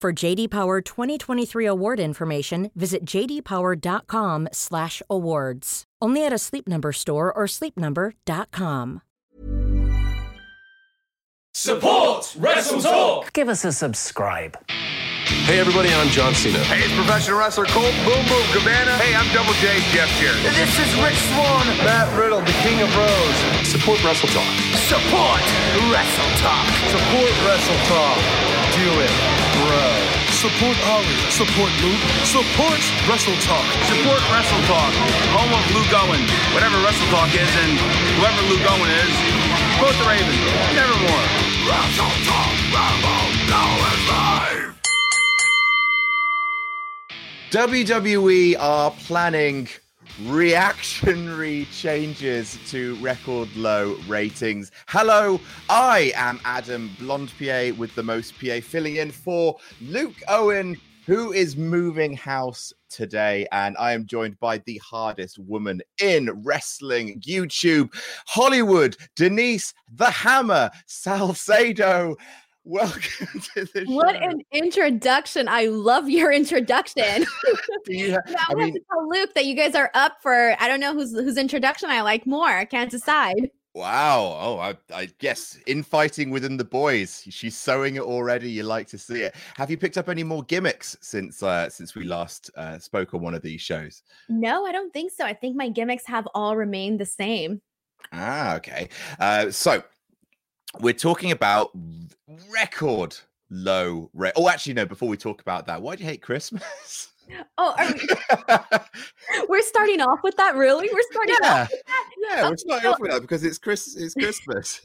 For JD Power 2023 award information, visit jdpower.com/awards. Only at a Sleep Number store or sleepnumber.com. Support Wrestle Talk. Give us a subscribe. Hey everybody, I'm John Cena. Hey, it's professional wrestler Colt Boom Boom Cabana. Hey, I'm Double J Jeff Jarrett. This is Rich Swann. Matt Riddle, the King of Bros. Support Wrestle Talk. Support Wrestle Talk. Support Wrestle Talk. Do it, bro. Support Ollie. Support Luke. Support Wrestle Talk. Support Wrestle Talk. Home of Luke Owen. Whatever Wrestle Talk is, and whoever Luke Owen is, quote the Raven. Nevermore. Wrestle Talk. Rambo. Now is live. WWE are planning reactionary changes to record low ratings. Hello, I am Adam Blampied with the most PA filling in for Luke Owen, who is moving house today. And I am joined by the hardest woman in wrestling YouTube, Hollywood, Denise the Hammer Salcedo. Welcome to the show. What an introduction. I love your introduction. You ha- now I I have mean, to tell Luke that you guys are up for I don't know whose whose introduction I like more. I can't decide. Wow. Oh, I, I guess infighting within the boys. She's sewing it already. You like to see it. Have you picked up any more gimmicks since uh, since we last uh, spoke on one of these shows? No, I don't think so. I think my gimmicks have all remained the same. Ah, okay. Uh, so we're talking about record low rate. Oh, actually, no. Before we talk about that, why do you hate Christmas? Oh, are we, we're starting off with that. Really, we're starting yeah, off with that. yeah. Oh, we're starting off with that because it's Chris. It's Christmas.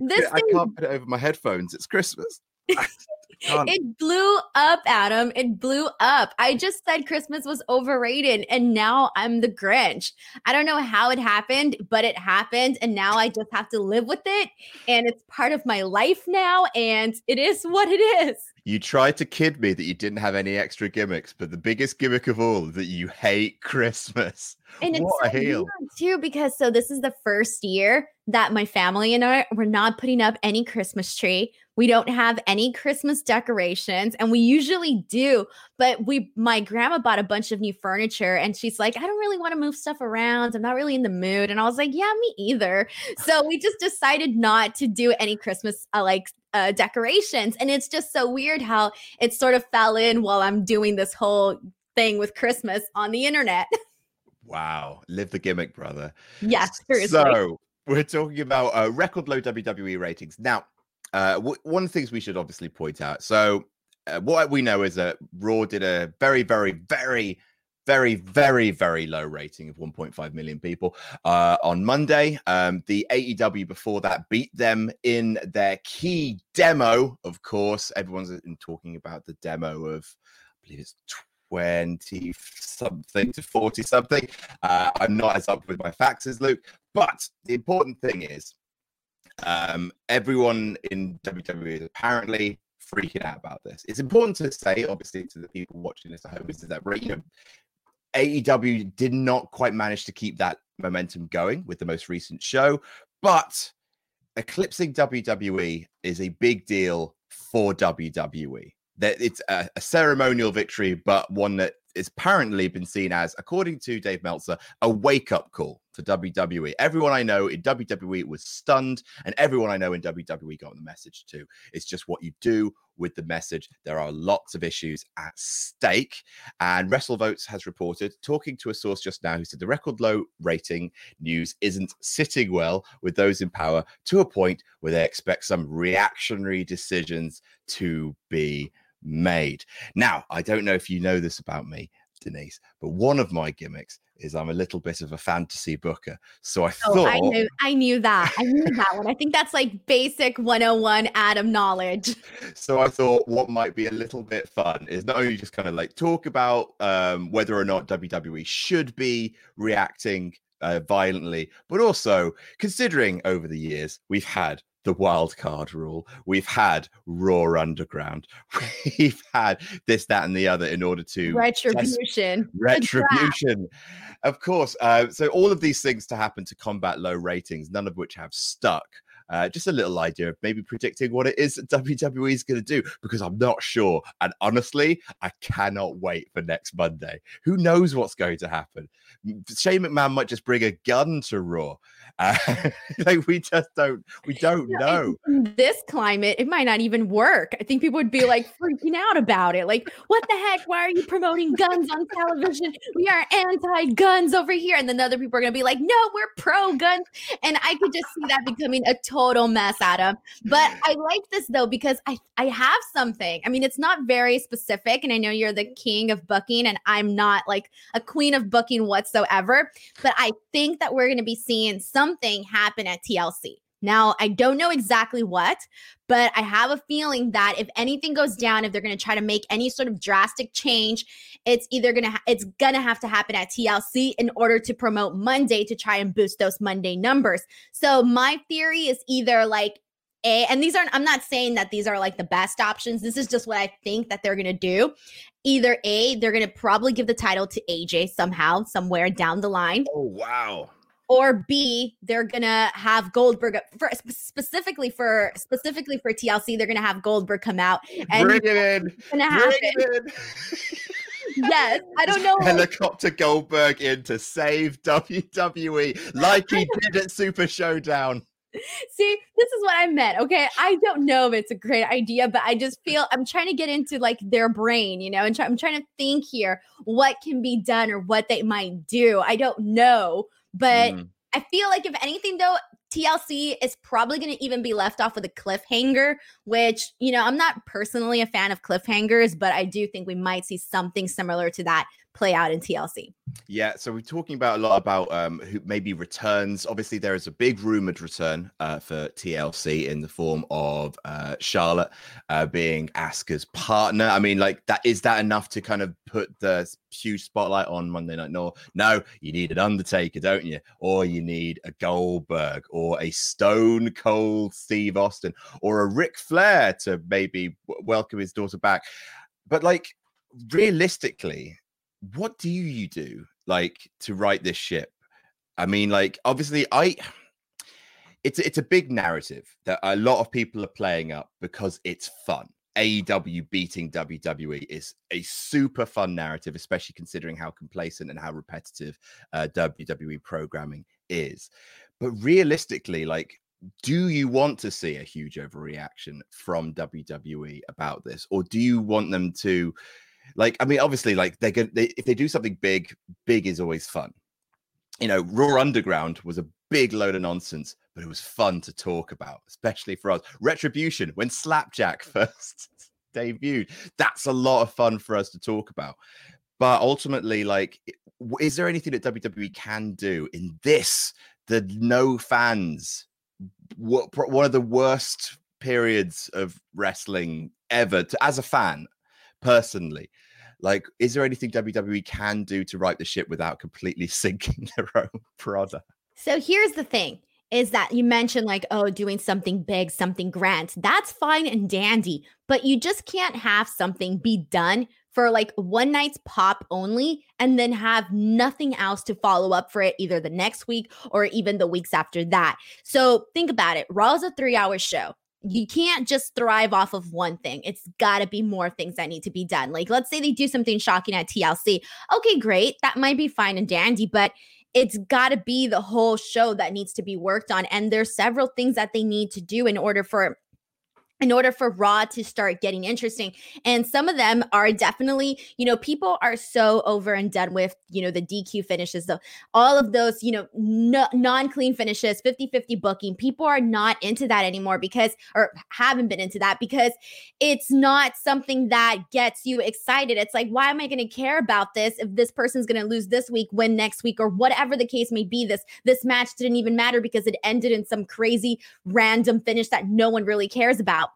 This I thing can't put it over my headphones. It's Christmas. It blew up, Adam. It blew up. I just said Christmas was overrated, and now I'm the Grinch. I don't know how it happened, but it happened, and now I just have to live with it. And it's part of my life now, and it is what it is. You tried to kid me that you didn't have any extra gimmicks, but the biggest gimmick of all is that you hate Christmas. And it's what a so heel. too because so this is the first year that my family and I we're not putting up any Christmas tree. We don't have any Christmas decorations, and we usually do. But we, my grandma bought a bunch of new furniture, and she's like, "I don't really want to move stuff around. I'm not really in the mood." And I was like, "Yeah, me either." So we just decided not to do any Christmas uh, like uh, decorations, and it's just so weird how it sort of fell in while I'm doing this whole thing with Christmas on the internet. Wow, live the gimmick, brother. yes, seriously. So we're talking about uh, record low WWE ratings. Now, uh, w- one of the things we should obviously point out. So, uh, what we know is that Raw did a very, very, very, very, very, very low rating of 1.5 million people uh, on Monday. Um, the AEW before that beat them in their key demo. Of course, everyone's been talking about the demo of, I believe it's 20 something to 40 something. Uh, I'm not as up with my facts as Luke, but the important thing is um, everyone in WWE is apparently freaking out about this. It's important to say, obviously, to the people watching this at home, is that you know AEW did not quite manage to keep that momentum going with the most recent show, but eclipsing WWE is a big deal for WWE. That it's a, a ceremonial victory, but one that it's apparently been seen as, according to Dave Meltzer, a wake up call for WWE. Everyone I know in WWE was stunned, and everyone I know in WWE got the message too. It's just what you do with the message. There are lots of issues at stake. And WrestleVotes has reported, talking to a source just now who said the record low rating news isn't sitting well with those in power to a point where they expect some reactionary decisions to be made. Now, I don't know if you know this about me, Denise, but one of my gimmicks is I'm a little bit of a fantasy booker. So I oh, thought I knew, I knew that. I knew that one. I think that's like basic 101 Adam knowledge. So I thought what might be a little bit fun is not only just kind of like talk about um, whether or not WWE should be reacting uh, violently, but also considering over the years we've had the wild card rule. We've had Raw Underground. We've had this, that, and the other in order to retribution. Retribution. Of course. Uh, so all of these things to happen to combat low ratings, none of which have stuck. Uh, just a little idea of maybe predicting what it is that WWE is going to do because I'm not sure. And honestly, I cannot wait for next Monday. Who knows what's going to happen? Shane McMahon might just bring a gun to Raw. Uh, like we just don't, we don't know. This climate, it might not even work. I think people would be like freaking out about it. Like, what the heck? Why are you promoting guns on television? We are anti-guns over here, and then other people are going to be like, no, we're pro-guns. And I could just see that becoming a total mess, Adam. But I like this though because I I have something. I mean, it's not very specific, and I know you're the king of booking, and I'm not like a queen of booking whatsoever. But I think that we're going to be seeing something happen at TLC. Now, I don't know exactly what, but I have a feeling that if anything goes down, if they're going to try to make any sort of drastic change, it's either going to ha- it's going to have to happen at TLC in order to promote Monday to try and boost those Monday numbers. So my theory is either like a, and these aren't, I'm not saying that these are like the best options. This is just what I think that they're going to do. Either A, they're going to probably give the title to AJ somehow, somewhere down the line. Oh, wow or B, they're gonna have Goldberg for specifically for specifically for TLC. They're gonna have Goldberg come out and bring it in. Gonna happen. It in. yes, I don't know. Helicopter Goldberg in to save WWE like he did at Super Showdown. See, this is what I meant. Okay. I don't know if it's a great idea, but I just feel I'm trying to get into like their brain, you know, and try, I'm trying to think here what can be done or what they might do. I don't know, but mm. I feel like if anything though, TLC is probably going to even be left off with a cliffhanger, which, you know, I'm not personally a fan of cliffhangers, but I do think we might see something similar to that play out in TLC. Yeah, so we're talking about a lot about um, who maybe returns. Obviously, there is a big rumored return uh, for TLC in the form of uh, Charlotte uh, being Asuka's partner. I mean, like that is that enough to kind of put the huge spotlight on Monday Night No, no, you need an Undertaker, don't you? Or you need a Goldberg, or a Stone Cold Steve Austin, or a Ric Flair to maybe welcome his daughter back. But like realistically, what do you do like to write this ship? I mean, like obviously, I it's it's a big narrative that a lot of people are playing up because it's fun. AEW beating WWE is a super fun narrative, especially considering how complacent and how repetitive uh, WWE programming is. But realistically, like, do you want to see a huge overreaction from WWE about this, or do you want them to like, I mean, obviously, like they're going they, if they do something big, big is always fun. You know, Raw Underground was a big load of nonsense, but it was fun to talk about, especially for us. Retribution, when Slapjack first debuted, that's a lot of fun for us to talk about. But ultimately, like, is there anything that WWE can do in this, the no fans, What one of the worst periods of wrestling ever to, as a fan personally. Like, is there anything WWE can do to right the ship without completely sinking their own product? So here's the thing is that you mentioned like oh doing something big something grand. That's fine and dandy but you just can't have something be done for like one night's pop only and then have nothing else to follow up for it either the next week or even the weeks after that. So think about it raw is a three hour show you can't just thrive off of one thing. It's got to be more things that need to be done. Like, let's say they do something shocking at TLC. Okay, great. That might be fine and dandy, but it's got to be the whole show that needs to be worked on. And there's several things that they need to do in order for in order for Raw to start getting interesting. And some of them are definitely, you know, people are so over and done with, you know, the DQ finishes, the, all of those, you know, no, non clean finishes, 50 50 booking. People are not into that anymore because, or haven't been into that because it's not something that gets you excited. It's like, why am I going to care about this if this person's going to lose this week, win next week, or whatever the case may be? This, this match didn't even matter because it ended in some crazy random finish that no one really cares about.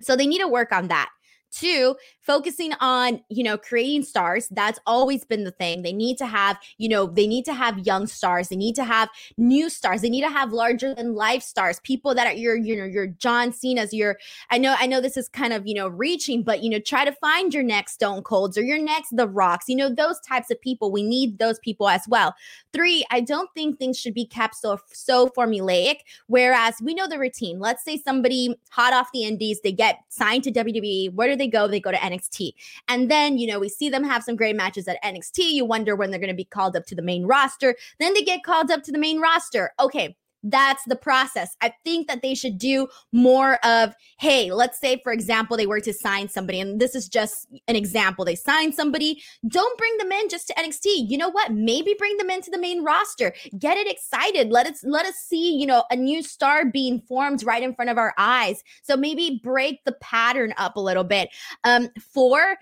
So they need to work on that. Two, focusing on, you know, creating stars. That's always been the thing. They need to have, you know, they need to have young stars. They need to have new stars. They need to have larger than life stars. People that are your, you know, your John Cena's, your, I know, I know this is kind of, you know, reaching, but, you know, try to find your next Stone Colds or your next The Rocks, you know, those types of people. We need those people as well. Three, I don't think things should be kept so, so formulaic. Whereas we know the routine. Let's say somebody hot off the indies, they get signed to WWE. Where do they go? They go to NXT. And then, you know, we see them have some great matches at NXT. You wonder when they're going to be called up to the main roster. Then they get called up to the main roster. Okay, that's the process. I think that they should do more of, hey, let's say, for example, they were to sign somebody, and this is just an example. They sign somebody, don't bring them in just to NXT. You know what? Maybe bring them into the main roster. Get it excited. Let us let us see, you know, a new star being formed right in front of our eyes. So maybe break the pattern up a little bit. Um, four,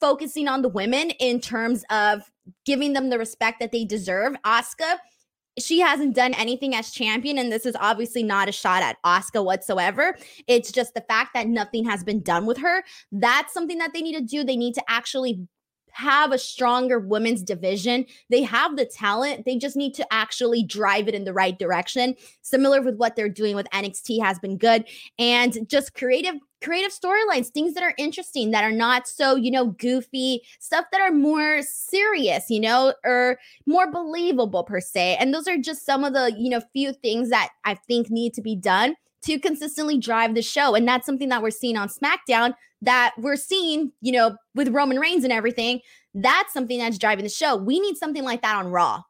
focusing on the women in terms of giving them the respect that they deserve. Asuka she hasn't done anything as champion and this is obviously not a shot at Asuka whatsoever. It's just the fact that nothing has been done with her. That's something that they need to do. They need to actually have a stronger women's division. They have the talent. They just need to actually drive it in the right direction. Similar with what they're doing with NXT has been good and just creative creative storylines, things that are interesting that are not so, you know, goofy, stuff that are more serious, you know, or more believable per se. And those are just some of the, you know, few things that I think need to be done to consistently drive the show. And that's something that we're seeing on SmackDown that we're seeing, you know, with Roman Reigns and everything. That's something that's driving the show. We need something like that on Raw.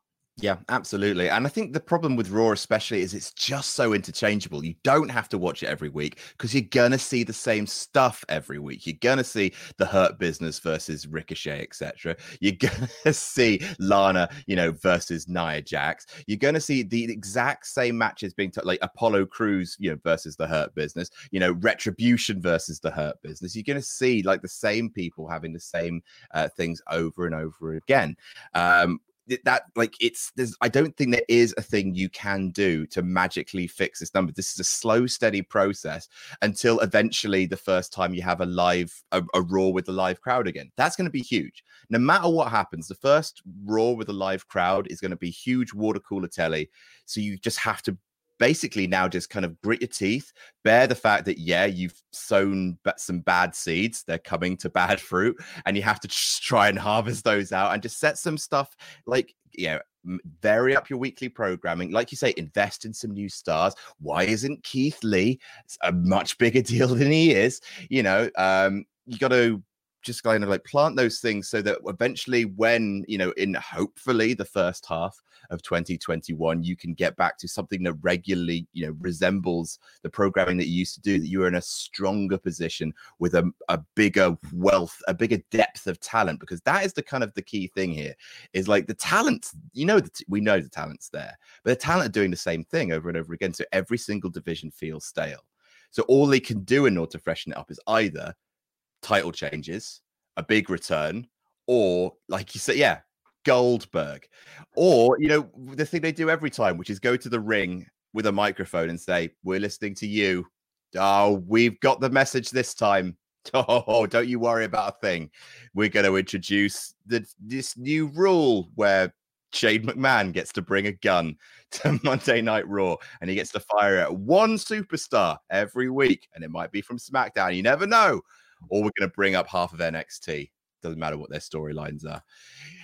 Yeah, absolutely. And I think the problem with Raw, especially, is it's just so interchangeable. You don't have to watch it every week because you're going to see the same stuff every week. You're going to see the Hurt Business versus Ricochet, etc. You're going to see Lana, you know, versus Nia Jax. You're going to see the exact same matches being t- like Apollo Crews, you know, versus the Hurt Business, you know, Retribution versus the Hurt Business. You're going to see like the same people having the same uh, things over and over again. Um, that like it's there's i don't think there is a thing you can do to magically fix this number. This is a slow steady process until eventually the first time you have a live a, a raw with a live crowd again. That's going to be huge. No matter what happens the first raw with a live crowd is going to be huge water cooler telly. So you just have to basically now just kind of grit your teeth, bear the fact that, yeah, you've sown some bad seeds, they're coming to bad fruit, and you have to try and harvest those out and just set some stuff like, you know, vary up your weekly programming. Like you say, invest in some new stars. Why isn't Keith Lee a much bigger deal than he is? You know, um, you got to just kind of like plant those things so that eventually when you know in hopefully the first half of 2021 you can get back to something that regularly you know resembles the programming that you used to do that you're in a stronger position with a, a bigger wealth a bigger depth of talent because that is the kind of the key thing here is like the talent you know that we know the talent's there but the talent are doing the same thing over and over again so every single division feels stale. So all they can do in order to freshen it up is either title changes, a big return, or like you said, yeah, Goldberg. Or, you know, the thing they do every time, which is go to the ring with a microphone and say, We're listening to you. Oh, we've got the message this time. Oh, don't you worry about a thing. We're going to introduce the, this new rule where Shane McMahon gets to bring a gun to Monday Night Raw and he gets to fire at one superstar every week. And it might be from SmackDown. You never know or we're going to bring up half of NXT. Doesn't matter what their storylines are.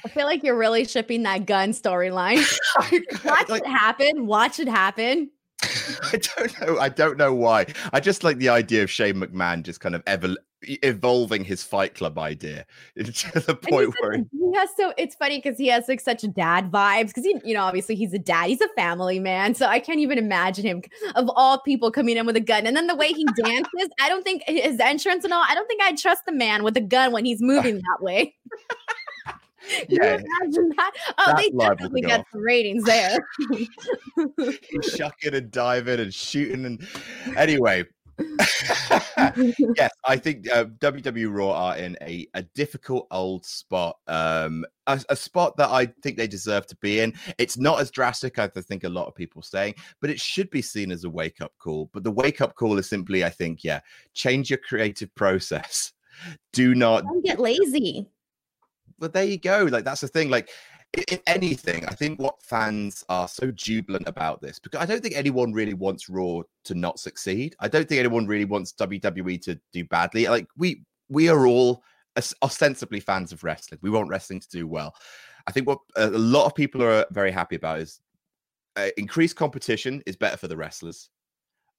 I feel like you're really shipping that gun storyline. Watch like, it happen. Watch it happen. I don't know. I don't know why. I just like the idea of Shane McMahon just kind of ever evolving his Fight Club idea to the point where he, he has so. It's funny because he has like such dad vibes because he, you know, obviously he's a dad. He's a family man, so I can't even imagine him of all people coming in with a gun. And then the way he dances, I don't think his entrance and all. I don't think I'd trust the man with a gun when he's moving that way. yeah, imagine that. Oh, they definitely got some ratings there. He's shucking and diving and shooting and anyway. yes, I think uh, WWE Raw are in a, a difficult old spot, um, a, a, spot that I think they deserve to be in. It's not as drastic as I think a lot of people saying, but it should be seen as a wake up call. But the wake up call is simply, I think, yeah, change your creative process. Do not Don't get lazy but there you go. Like that's the thing. Like if anything, I think what fans are so jubilant about this because I don't think anyone really wants Raw to not succeed. I don't think anyone really wants WWE to do badly. Like we we are all ostensibly fans of wrestling. We want wrestling to do well. I think what a lot of people are very happy about is uh, increased competition is better for the wrestlers.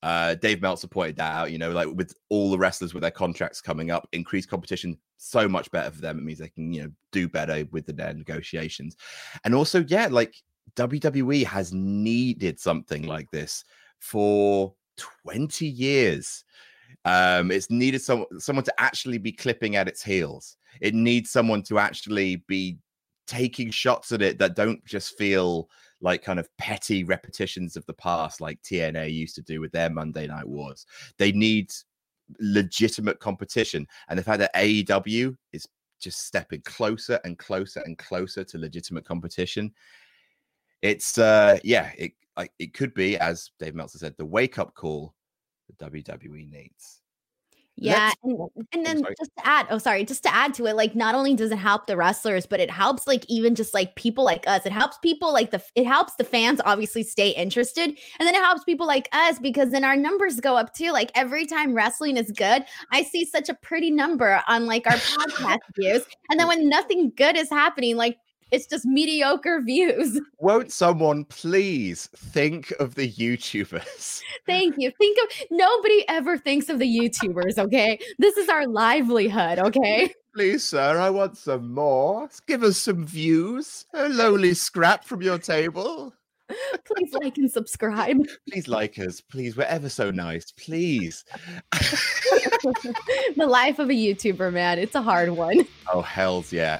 Uh, Dave Meltzer pointed that out. You know, like with all the wrestlers with their contracts coming up, increased competition so much better for them. It means they can you know do better with their negotiations, and also yeah, like WWE has needed something like this for twenty years. Um, it's needed some someone to actually be clipping at its heels. It needs someone to actually be taking shots at it that don't just feel like kind of petty repetitions of the past, like TNA used to do with their Monday Night Wars. They need legitimate competition. And the fact that AEW is just stepping closer and closer and closer to legitimate competition, it's uh yeah, it it could be, as Dave Meltzer said, the wake up call the WWE needs. Yeah, and, and, then just to add, oh sorry, just to add to it, like not only does it help the wrestlers, but it helps like even just like people like us. It helps people like the it helps the fans obviously stay interested, and then it helps people like us because then our numbers go up too. Like every time wrestling is good, I see such a pretty number on like our podcast views, and then when nothing good is happening, like it's just mediocre views. Won't someone please think of the YouTubers? Thank you. Think of nobody ever thinks of the YouTubers, okay? This is our livelihood, okay? Please, sir, I want some more. Give us some views. A lowly scrap from your table. Please like and subscribe. Please like us. Please, we're ever so nice. Please. the life of a YouTuber, man. It's a hard one. Oh, hells yeah.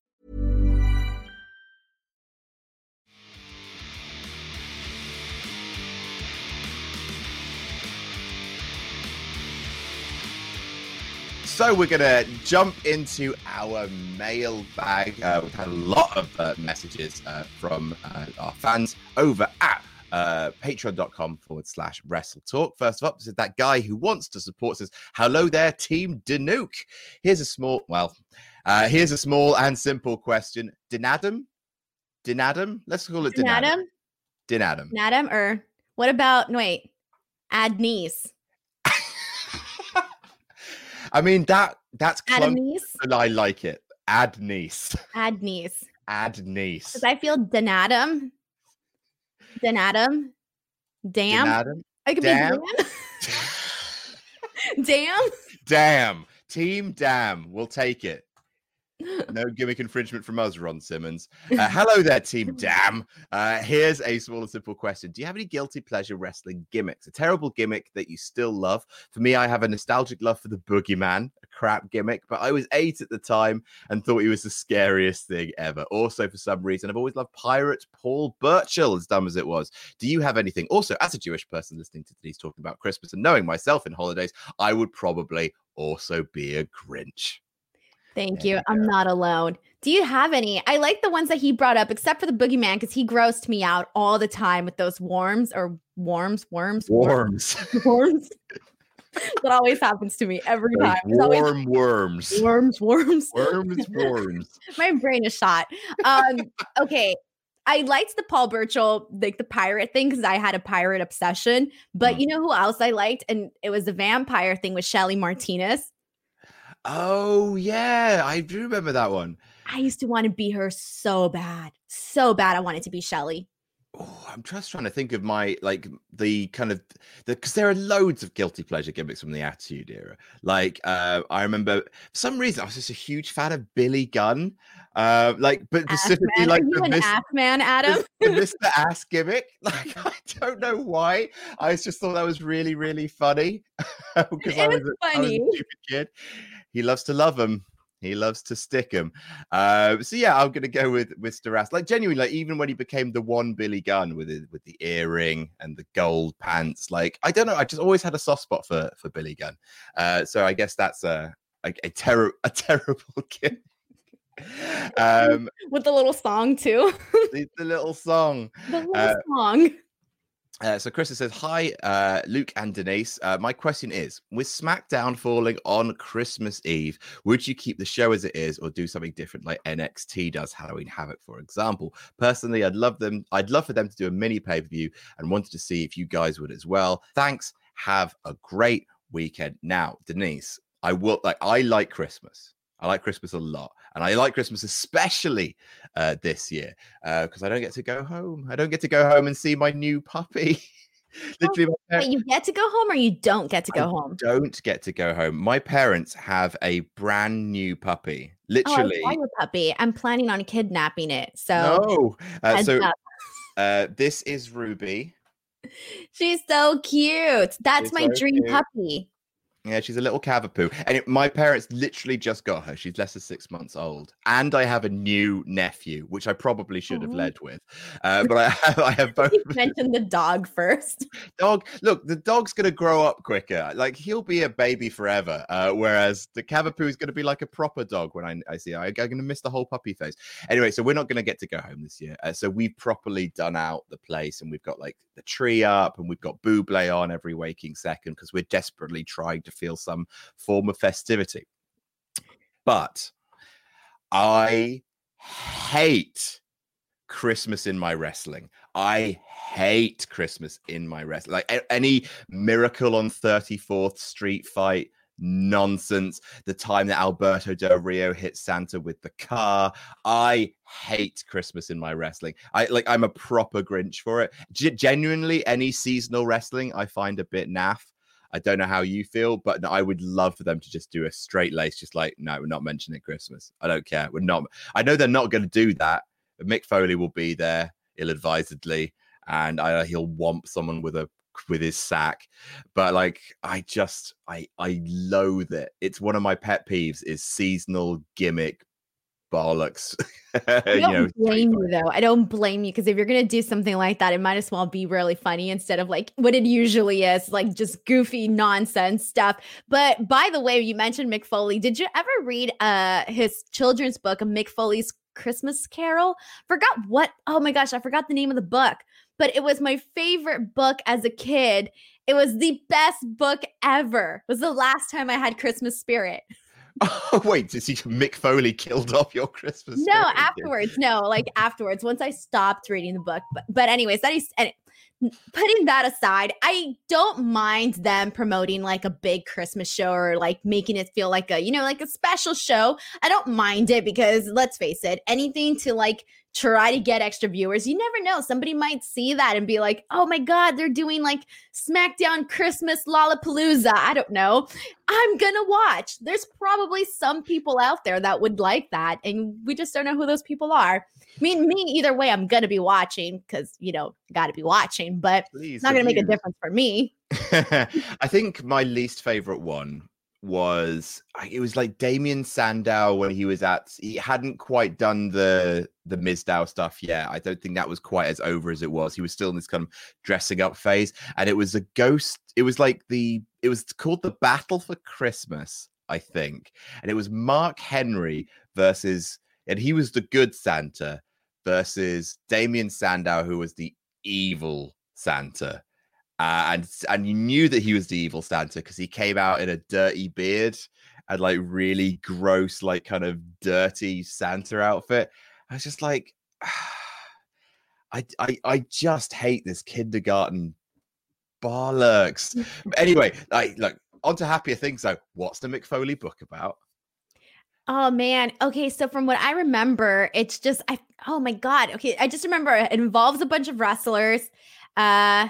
so we're gonna jump into our mailbag. Uh, we've had a lot of uh, messages uh, from uh, our fans over at uh, patreon.com forward slash wrestle talk. First up, this is that guy who wants to support says, Hello there, Team Danuke. Here's a small, well, uh, here's a small and simple question. Dinadam? Dinadam? Let's call it Dinadam. Dinadam. Dinadam, or what about, no, wait, Adnice? I mean that that's Adam and I like it. Adnice. Adnice. Adnice. Because I feel Denadam. Denadam. Damn. Dinadam? I could Damn. be Dan. Damn. Damn. Team Damn. We'll take it. No gimmick infringement from us, Ron Simmons. Uh, hello there, Team Damn. Uh, here's a small and simple question Do you have any guilty pleasure wrestling gimmicks? A terrible gimmick that you still love? For me, I have a nostalgic love for the Boogeyman, a crap gimmick, but I was eight at the time and thought he was the scariest thing ever. Also, for some reason, I've always loved Pirate Paul Burchill, as dumb as it was. Do you have anything? Also, as a Jewish person listening to these talking about Christmas and knowing myself in holidays, I would probably also be a Grinch. Thank you. I'm not alone. Do you have any? I like the ones that he brought up, except for the boogeyman, because he grossed me out all the time with those worms or worms, worms, Worms. worms. that always happens to me every time. Warm worms. worms, worms. Worms, worms. My brain is shot. Um, okay. I liked the Paul Burchill, like the pirate thing, because I had a pirate obsession. But you know who else I liked? And it was the vampire thing with Shelly Martinez. Oh yeah, I do remember that one. I used to want to be her so bad. So bad. I wanted to be Shelly. Oh, I'm just trying to think of my like the kind of the because there are loads of guilty pleasure gimmicks from the Attitude Era. Like uh, I remember for some reason I was just a huge fan of Billy Gunn. Uh, like but specifically Man, like the an Mis- ass man, Adam? the Mr. Ass gimmick. Like I don't know why. I just thought that was really really funny because I It was, was a, I was a stupid kid. He loves to love him. He loves to stick him. Uh, so yeah, I'm gonna go with Mr. Ass. Like genuinely, like even when he became the one Billy Gunn with it, with the earring and the gold pants, like I don't know, I just always had a soft spot for for Billy Gunn. Uh, so I guess that's a a, a terror a terrible kid. um, With the little song too. the, the little song. the little Uh, song. Uh, so Krista says, "Hi, uh, Luke and Denise. Uh, my question is: With SmackDown falling on Christmas Eve, would you keep the show as it is, or do something different like NXT does Halloween Havoc, for example? Personally, I'd love them. I'd love for them to do a mini pay per view, and wanted to see if you guys would as well. Thanks. Have a great weekend. Now, Denise, I will like. I like Christmas. I like Christmas a lot, and I like Christmas especially uh, this year because I don't get to go home. I don't get to go home and see my new puppy. Literally, my par- Wait, you get to go home or you don't get to go I home? don't get to go home. My parents have a brand new puppy. Oh, Literally, your puppy. I'm planning on kidnapping it. So no. Uh, so uh, this is Ruby. she's so cute. That's She's my so dream cute. puppy. Yeah, she's a little cavapoo. And it, my parents literally just got her. She's less than six months old. And I have a new nephew, which I probably should have led with. Uh, but I have, I have both. You mentioned the dog first. dog look the dog's gonna grow up quicker like he'll be a baby forever uh, whereas the cavapoo is gonna be like a proper dog when i, I see it. I, i'm gonna miss the whole puppy phase anyway so we're not gonna get to go home this year uh, so we've properly done out the place and we've got like the tree up and we've got Buble on every waking second because we're desperately trying to feel some form of festivity but i hate Christmas in my wrestling. I hate Christmas in my wrestling. Like any miracle on 34th Street fight nonsense. The time that Alberto Del Rio hit Santa with the car. I hate Christmas in my wrestling. I like I'm a proper Grinch for it. G- genuinely any seasonal wrestling I find a bit naff. I don't know how you feel, but I would love for them to just do a straight lace, just like, no, we're not mentioning Christmas. I don't care. We're not. I know they're not going to do that. But Mick Foley will be there ill-advisedly, and I, uh, he'll womp someone with a with his sack. But like, I just, I, I loathe it. It's one of my pet peeves is seasonal gimmick bollocks. I don't you know, blame you though. I don't blame you because if you're gonna do something like that, it might as well be really funny instead of like what it usually is, like just goofy nonsense stuff. But by the way, you mentioned Mick Foley. Did you ever read uh his children's book, Mick Foley's Christmas Carol? Forgot what? Oh my gosh, I forgot the name of the book, but it was my favorite book as a kid. It was the best book ever. It was the last time I had Christmas spirit. Oh wait, did see Mick Foley killed off your Christmas? No, afterwards. No, like afterwards. Once I stopped reading the book, but but anyways, that is and putting that aside, I don't mind them promoting like a big Christmas show or like making it feel like a you know like a special show. I don't mind it because let's face it, anything to like try to get extra viewers. You never know. Somebody might see that and be like, oh my God, they're doing like SmackDown Christmas Lollapalooza. I don't know. I'm going to watch. There's probably some people out there that would like that. And we just don't know who those people are. I mean, me, either way, I'm going to be watching because, you know, got to be watching, but Please, it's not going to make a difference for me. I think my least favorite one was it was like Damien Sandow when he was at he hadn't quite done the the Mizdow stuff yet. I don't think that was quite as over as it was. He was still in this kind of dressing up phase, and it was a ghost. It was like the it was called the Battle for Christmas, I think, and it was Mark Henry versus and he was the good Santa versus Damien Sandow, who was the evil Santa uh, and and you knew that he was the evil Santa because he came out in a dirty beard and like really gross, like kind of dirty Santa outfit. I was just like, I I I just hate this kindergarten bollocks. anyway, like look, on to happier things though. What's the Mick Foley book about? Oh man. Okay, so from what I remember, it's just I oh my god. Okay, I just remember it involves a bunch of wrestlers. Uh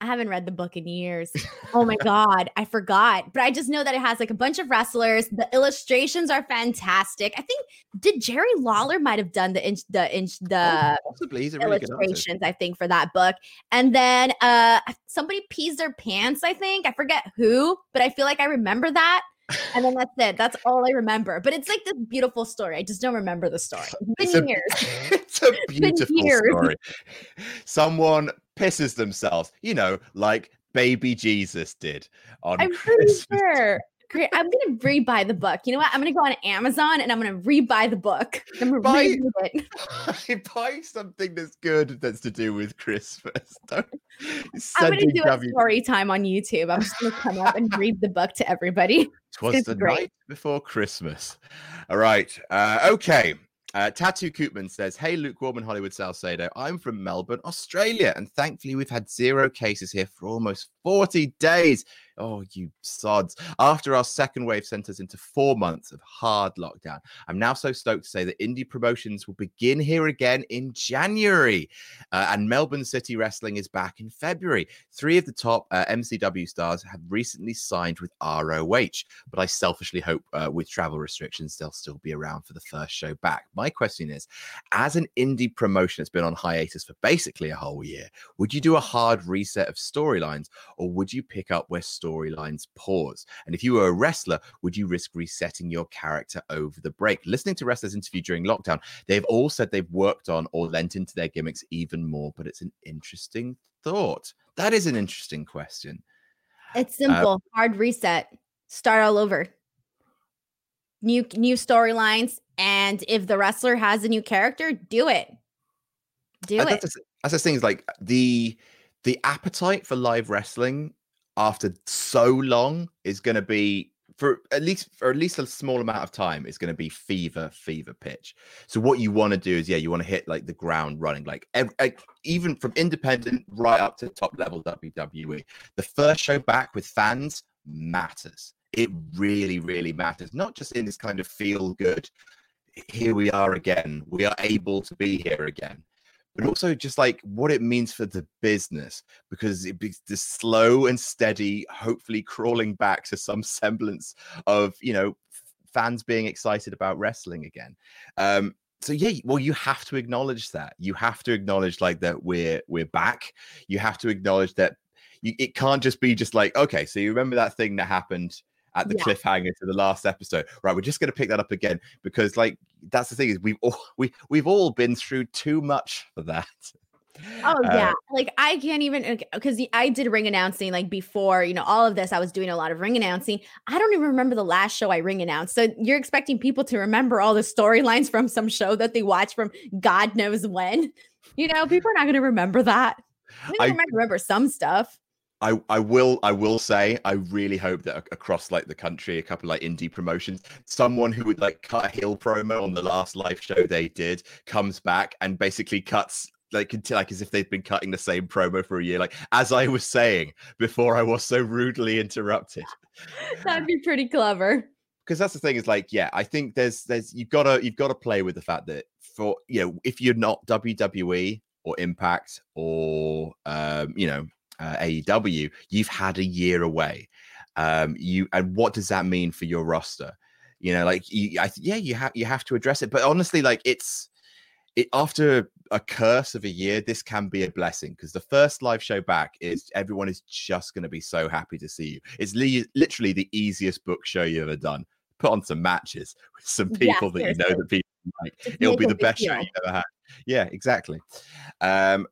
I haven't read the book in years. Oh my god, I forgot. But I just know that it has like a bunch of wrestlers. The illustrations are fantastic. I think did Jerry Lawler might have done the inch the inch the oh, possibly he's a really illustrations I think for that book. And then uh somebody pees their pants, I think. I forget who, but I feel like I remember that. And then that's it. That's all I remember. But it's like this beautiful story. I just don't remember the story. It's been it's years. A, it's a beautiful story. Someone pisses themselves, you know, like baby Jesus did on I'm Christmas. sure. Great. I'm gonna rebuy the book. You know what? I'm gonna go on Amazon and I'm gonna rebuy the book. I'm gonna buy, read it. buy something that's good that's to do with Christmas. Don't, I'm gonna do a story time on YouTube. I'm just gonna come up and read the book to everybody. Twas the great. night before Christmas. All right. Uh, okay. Uh, Tattoo Koopman says, Hey, lukewarm and Hollywood Salcedo. I'm from Melbourne, Australia, and thankfully we've had zero cases here for almost 40 days. Oh, you sods. After our second wave sent us into four months of hard lockdown, I'm now so stoked to say that indie promotions will begin here again in January. Uh, and Melbourne City Wrestling is back in February. Three of the top uh, MCW stars have recently signed with ROH, but I selfishly hope uh, with travel restrictions, they'll still be around for the first show back. My question is as an indie promotion that's been on hiatus for basically a whole year, would you do a hard reset of storylines or would you pick up where storylines pause? And if you were a wrestler, would you risk resetting your character over the break? Listening to wrestlers interview during lockdown, they've all said they've worked on or lent into their gimmicks even more, but it's an interesting thought. That is an interesting question. It's uh, simple, hard reset, start all over. New new storylines, and if the wrestler has a new character, do it. Do uh, it. That's, that's the thing is like the the appetite for live wrestling after so long is going to be for at least for at least a small amount of time is going to be fever fever pitch. So what you want to do is yeah you want to hit like the ground running like, every, like even from independent right up to top level wwe the first show back with fans matters. It really really matters. Not just in this kind of feel good here we are again. We are able to be here again but also just like what it means for the business because it be the slow and steady, hopefully crawling back to some semblance of you know fans being excited about wrestling again. Um, so yeah, well, you have to acknowledge that. You have to acknowledge like that we're we're back. You have to acknowledge that you, it can't just be just like okay. So you remember that thing that happened at the yeah. cliffhanger to the last episode, right? We're just going to pick that up again because like that's the thing is we've all we we've all been through too much for that. Oh yeah, uh, like I can't even because I did ring announcing like before you know all of this. I was doing a lot of ring announcing. I don't even remember the last show I ring announced. So you're expecting people to remember all the storylines from some show that they watched from God knows when. You know, people are not going to remember that. I might remember some stuff. I, I will I will say I really hope that across like the country a couple like indie promotions someone who would like cut a heel promo on the last live show they did comes back and basically cuts like until like as if they've been cutting the same promo for a year like as I was saying before I was so rudely interrupted. That'd be pretty clever. Because that's the thing is like yeah I think there's there's you've got to you've got to play with the fact that for you know if you're not WWE or Impact or um you know uh, AEW, you've had a year away. Um, you and what does that mean for your roster? You know, like you, I, yeah, you have you have to address it. But honestly, like it's it after a curse of a year, this can be a blessing because the first live show back is everyone is just going to be so happy to see you. It's li- literally the easiest book show you ever done. Put on some matches with some people yeah, that you know that people like. It'll be the best show you ever had. Yeah, exactly. Um,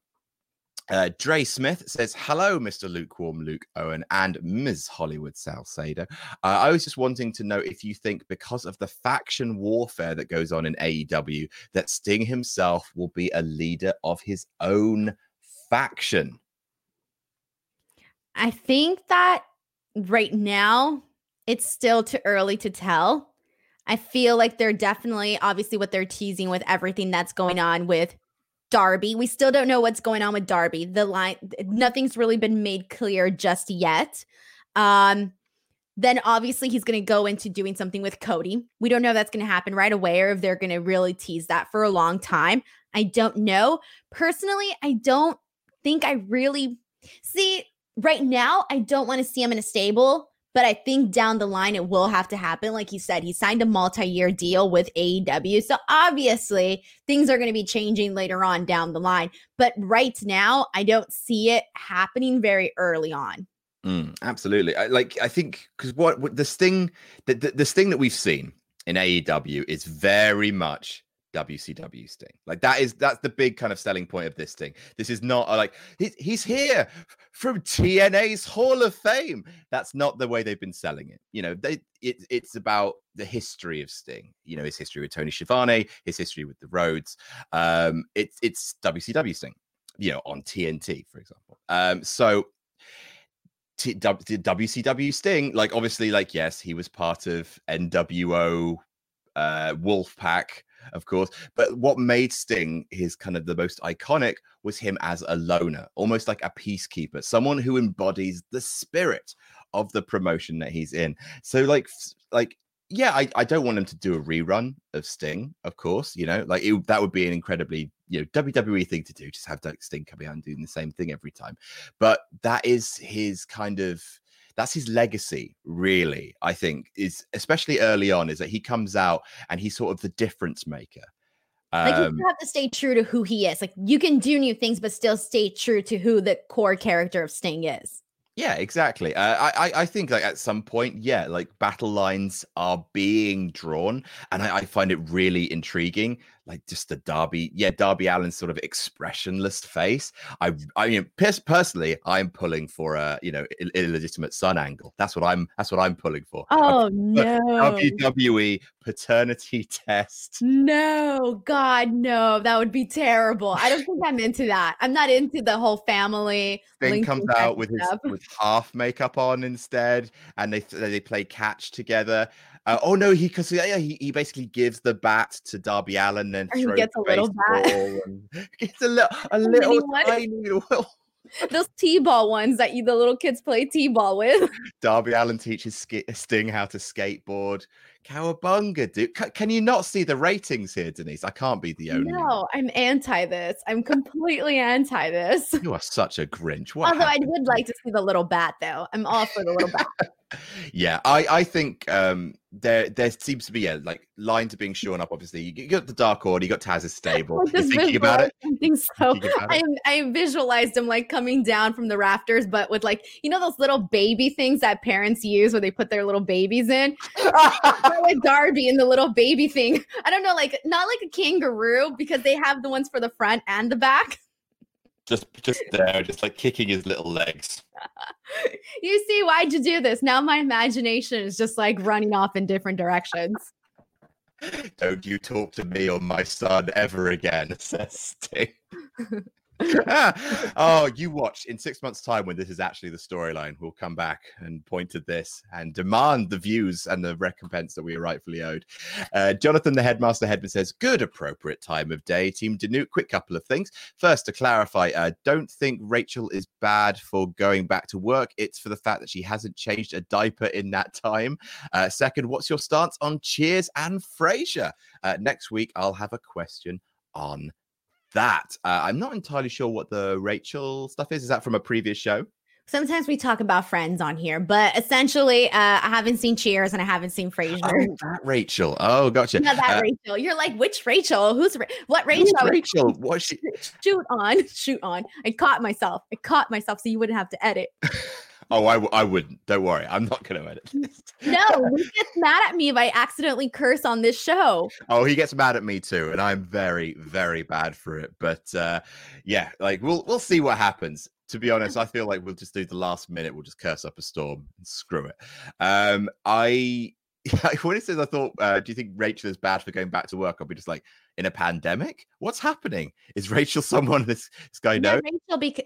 uh, Dre Smith says, Hello, Mr. Lukewarm Luke Owen and Ms. Hollywood Salcedo. Uh, I was just wanting to know if you think, because of the faction warfare that goes on in AEW, that Sting himself will be a leader of his own faction. I think that right now it's still too early to tell. I feel like they're definitely, obviously, what they're teasing with everything that's going on with Darby. We still don't know what's going on with Darby. The line, nothing's really been made clear just yet. Um, then obviously he's going to go into doing something with Cody. We don't know if that's going to happen right away or if they're going to really tease that for a long time. I don't know. Personally, I don't think I really see right now. I don't want to see him in a stable but I think down the line it will have to happen. Like he said, he signed a multi-year deal with AEW. So obviously things are going to be changing later on down the line. But right now, I don't see it happening very early on. Mm, absolutely. I, like I think because what, what this thing that this thing that we've seen in AEW is very much WCW Sting. Like that is that's the big kind of selling point of this thing. This is not a, like he, he's here from TNA's Hall of Fame. That's not the way they've been selling it. You know, they it, it's about the history of Sting. You know, his history with Tony Schiavone, his history with the Rhodes. Um, it's it's WCW Sting. You know, on TNT, for example. Um, so T- w- WCW Sting, like obviously, like yes, he was part of NWO, uh, Wolfpack, of course. But what made Sting his kind of the most iconic was him as a loner, almost like a peacekeeper, someone who embodies the spirit of the promotion that he's in. So like like yeah, I, I don't want him to do a rerun of Sting, of course. You know, like it, that would be an incredibly you know WWE thing to do, just have Sting coming out and doing the same thing every time. But that is his kind of that's his legacy really i think is especially early on is that he comes out and he's sort of the difference maker like you um have to stay true to who he is like you can do new things but still stay true to who the core character of sting is yeah, exactly. Uh, I I think like at some point, yeah, like battle lines are being drawn, and I, I, find it really intriguing. Like just the Darby, yeah, Darby Allin's sort of expressionless face. I I mean, personally, I'm pulling for a you know Ill- illegitimate son angle. That's what I'm. That's what I'm pulling for. Oh no, WWE paternity test. No, God, no, that would be terrible. I don't think I'm into that. I'm not into the whole family. Thing comes out with his with half makeup on instead, and they they play catch together. Uh, oh no, he because yeah, he, he basically gives the bat to Darby Allin, and he gets a little bat. And gets a little a little tiny little. Those t-ball ones that you the little kids play t-ball with. Darby Allin teaches Sting how to skateboard. Cowabunga, dude. C- can you not see the ratings here, Denise? I can't be the only. No, one. I'm anti this. I'm completely anti this. You are such a Grinch. What Although happened? I would like to see the little bat, though. I'm all for the little bat. Yeah, I I think um there there seems to be yeah like lines are being shown up. Obviously, you got the Dark Order, you got Taz's stable. I You're thinking about it. Something so I? I visualized him like coming down from the rafters, but with like you know those little baby things that parents use where they put their little babies in. With Darby and the little baby thing. I don't know, like not like a kangaroo because they have the ones for the front and the back. Just just there, just like kicking his little legs. You see, why'd you do this? Now my imagination is just like running off in different directions. Don't you talk to me or my son ever again, says Sting. oh, you watch in six months' time when this is actually the storyline. We'll come back and point to this and demand the views and the recompense that we are rightfully owed. Uh, Jonathan, the headmaster headman, says, Good, appropriate time of day. Team Danute, quick couple of things. First, to clarify, uh, don't think Rachel is bad for going back to work. It's for the fact that she hasn't changed a diaper in that time. Uh, second, what's your stance on Cheers and Frasier? Uh, next week, I'll have a question on that. Uh, I'm not entirely sure what the Rachel stuff is. Is that from a previous show? Sometimes we talk about friends on here, but essentially, uh, I haven't seen Cheers and I haven't seen Frasier. Oh, that Rachel. Oh, gotcha. Not that Uh, Rachel. You're like, which Rachel? Who's Ra- what Rachel? Rachel? What she? Shoot on, shoot on. I caught myself. I caught myself, so you wouldn't have to edit. Oh, I, w- I wouldn't. Don't worry. I'm not going to edit this. No, he gets mad at me if I accidentally curse on this show. Oh, he gets mad at me too, and I'm very, very bad for it. But uh, yeah, like we'll we'll see what happens. To be honest, I feel like we'll just do the last minute. We'll just curse up a storm and screw it. Um, I when it says I thought, uh, do you think Rachel is bad for going back to work? I'll be just like, in a pandemic, what's happening? Is Rachel someone this this guy knows? Rachel, because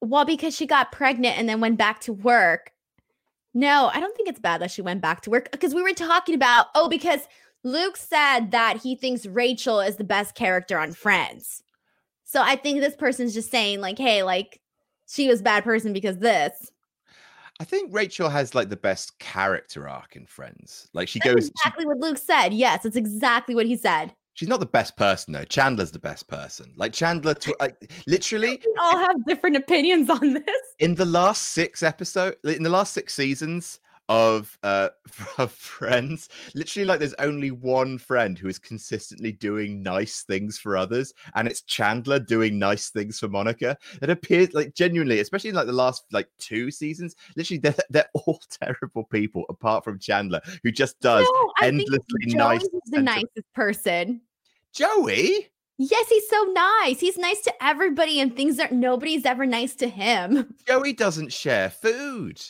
well, because she got pregnant and then went back to work. No, I don't think it's bad that she went back to work because we were talking about oh, because Luke said that he thinks Rachel is the best character on Friends. So I think this person's just saying like, hey, like she was a bad person because this. I think Rachel has like the best character arc in Friends. Like she That's goes, she- exactly what Luke said. Yes, it's exactly what he said. She's not the best person though. Chandler's the best person. Like Chandler, to, like literally We all have different opinions on this. in the last six episode, in the last six seasons of uh of Friends, literally like there's only one friend who is consistently doing nice things for others, and it's Chandler doing nice things for Monica. It appears like genuinely, especially in like the last like two seasons, literally they're they're all terrible people apart from Chandler, who just does No, I think endlessly nice. is the nicest person. Joey. Yes, he's so nice. He's nice to everybody and things that nobody's ever nice to him. Joey doesn't share food.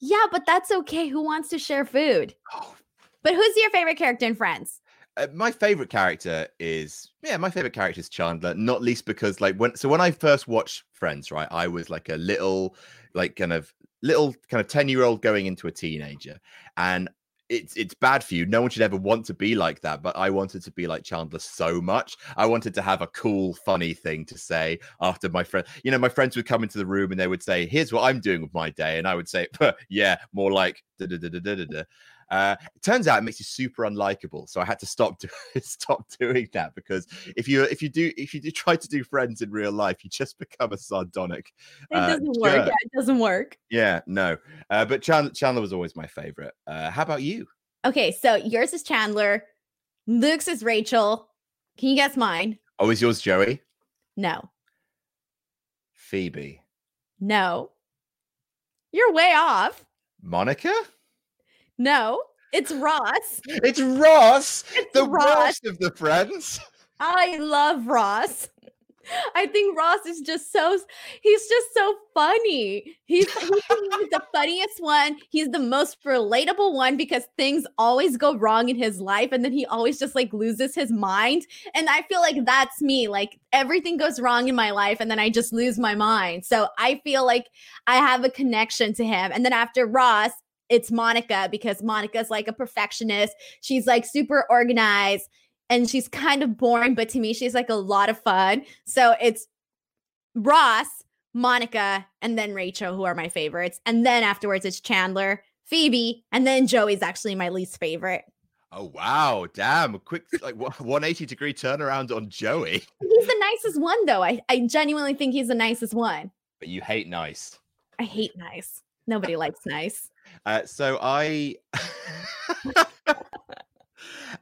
Yeah, but that's okay. Who wants to share food? Oh, But who's your favorite character in Friends? uh, my favorite character is yeah, my favorite character is Chandler. Not least because like when so when I first watched Friends, right, I was like a little like kind of little kind of ten year old going into a teenager, and it's it's bad for you. No one should ever want to be like that. But I wanted to be like Chandler so much. I wanted to have a cool, funny thing to say after my friend. You know, my friends would come into the room and they would say, "Here's what I'm doing with my day," and I would say, "Yeah, more like da da da da da da." Da." Uh, it turns out it makes you super unlikable, so I had to stop do- stop doing that because if you if you do if you do try to do friends in real life, you just become a sardonic. It uh, doesn't work. jerk. Yeah, it doesn't work. Yeah, no. Uh, but Chandler, Chandler was always my favorite. Uh, how about you? Okay, so yours is Chandler. Luke's is Rachel. Can you guess mine? Oh, is yours Joey? No. Phoebe? No. You're way off. Monica? No. It's Ross. It's Ross, It's the Ross. worst of the friends. I love Ross. I think Ross is just so he's just so funny. He's, he's the the funniest one. He's the most relatable one because things always go wrong in his life and then he always just like loses his mind. And I feel like that's me. Like everything goes wrong in my life and then I just lose my mind. So I feel like I have a connection to him. And then after Ross, it's Monica because Monica's like a perfectionist. She's like super organized and she's kind of boring, but to me, she's like a lot of fun. So it's Ross, Monica, and then Rachel, who are my favorites. And then afterwards, it's Chandler, Phoebe, and then Joey's actually my least favorite. Oh wow, damn! A quick like 180 degree turnaround on Joey. He's the nicest one, though. I, I genuinely think he's the nicest one. But you hate nice. I hate nice. Nobody likes nice. Uh, so I,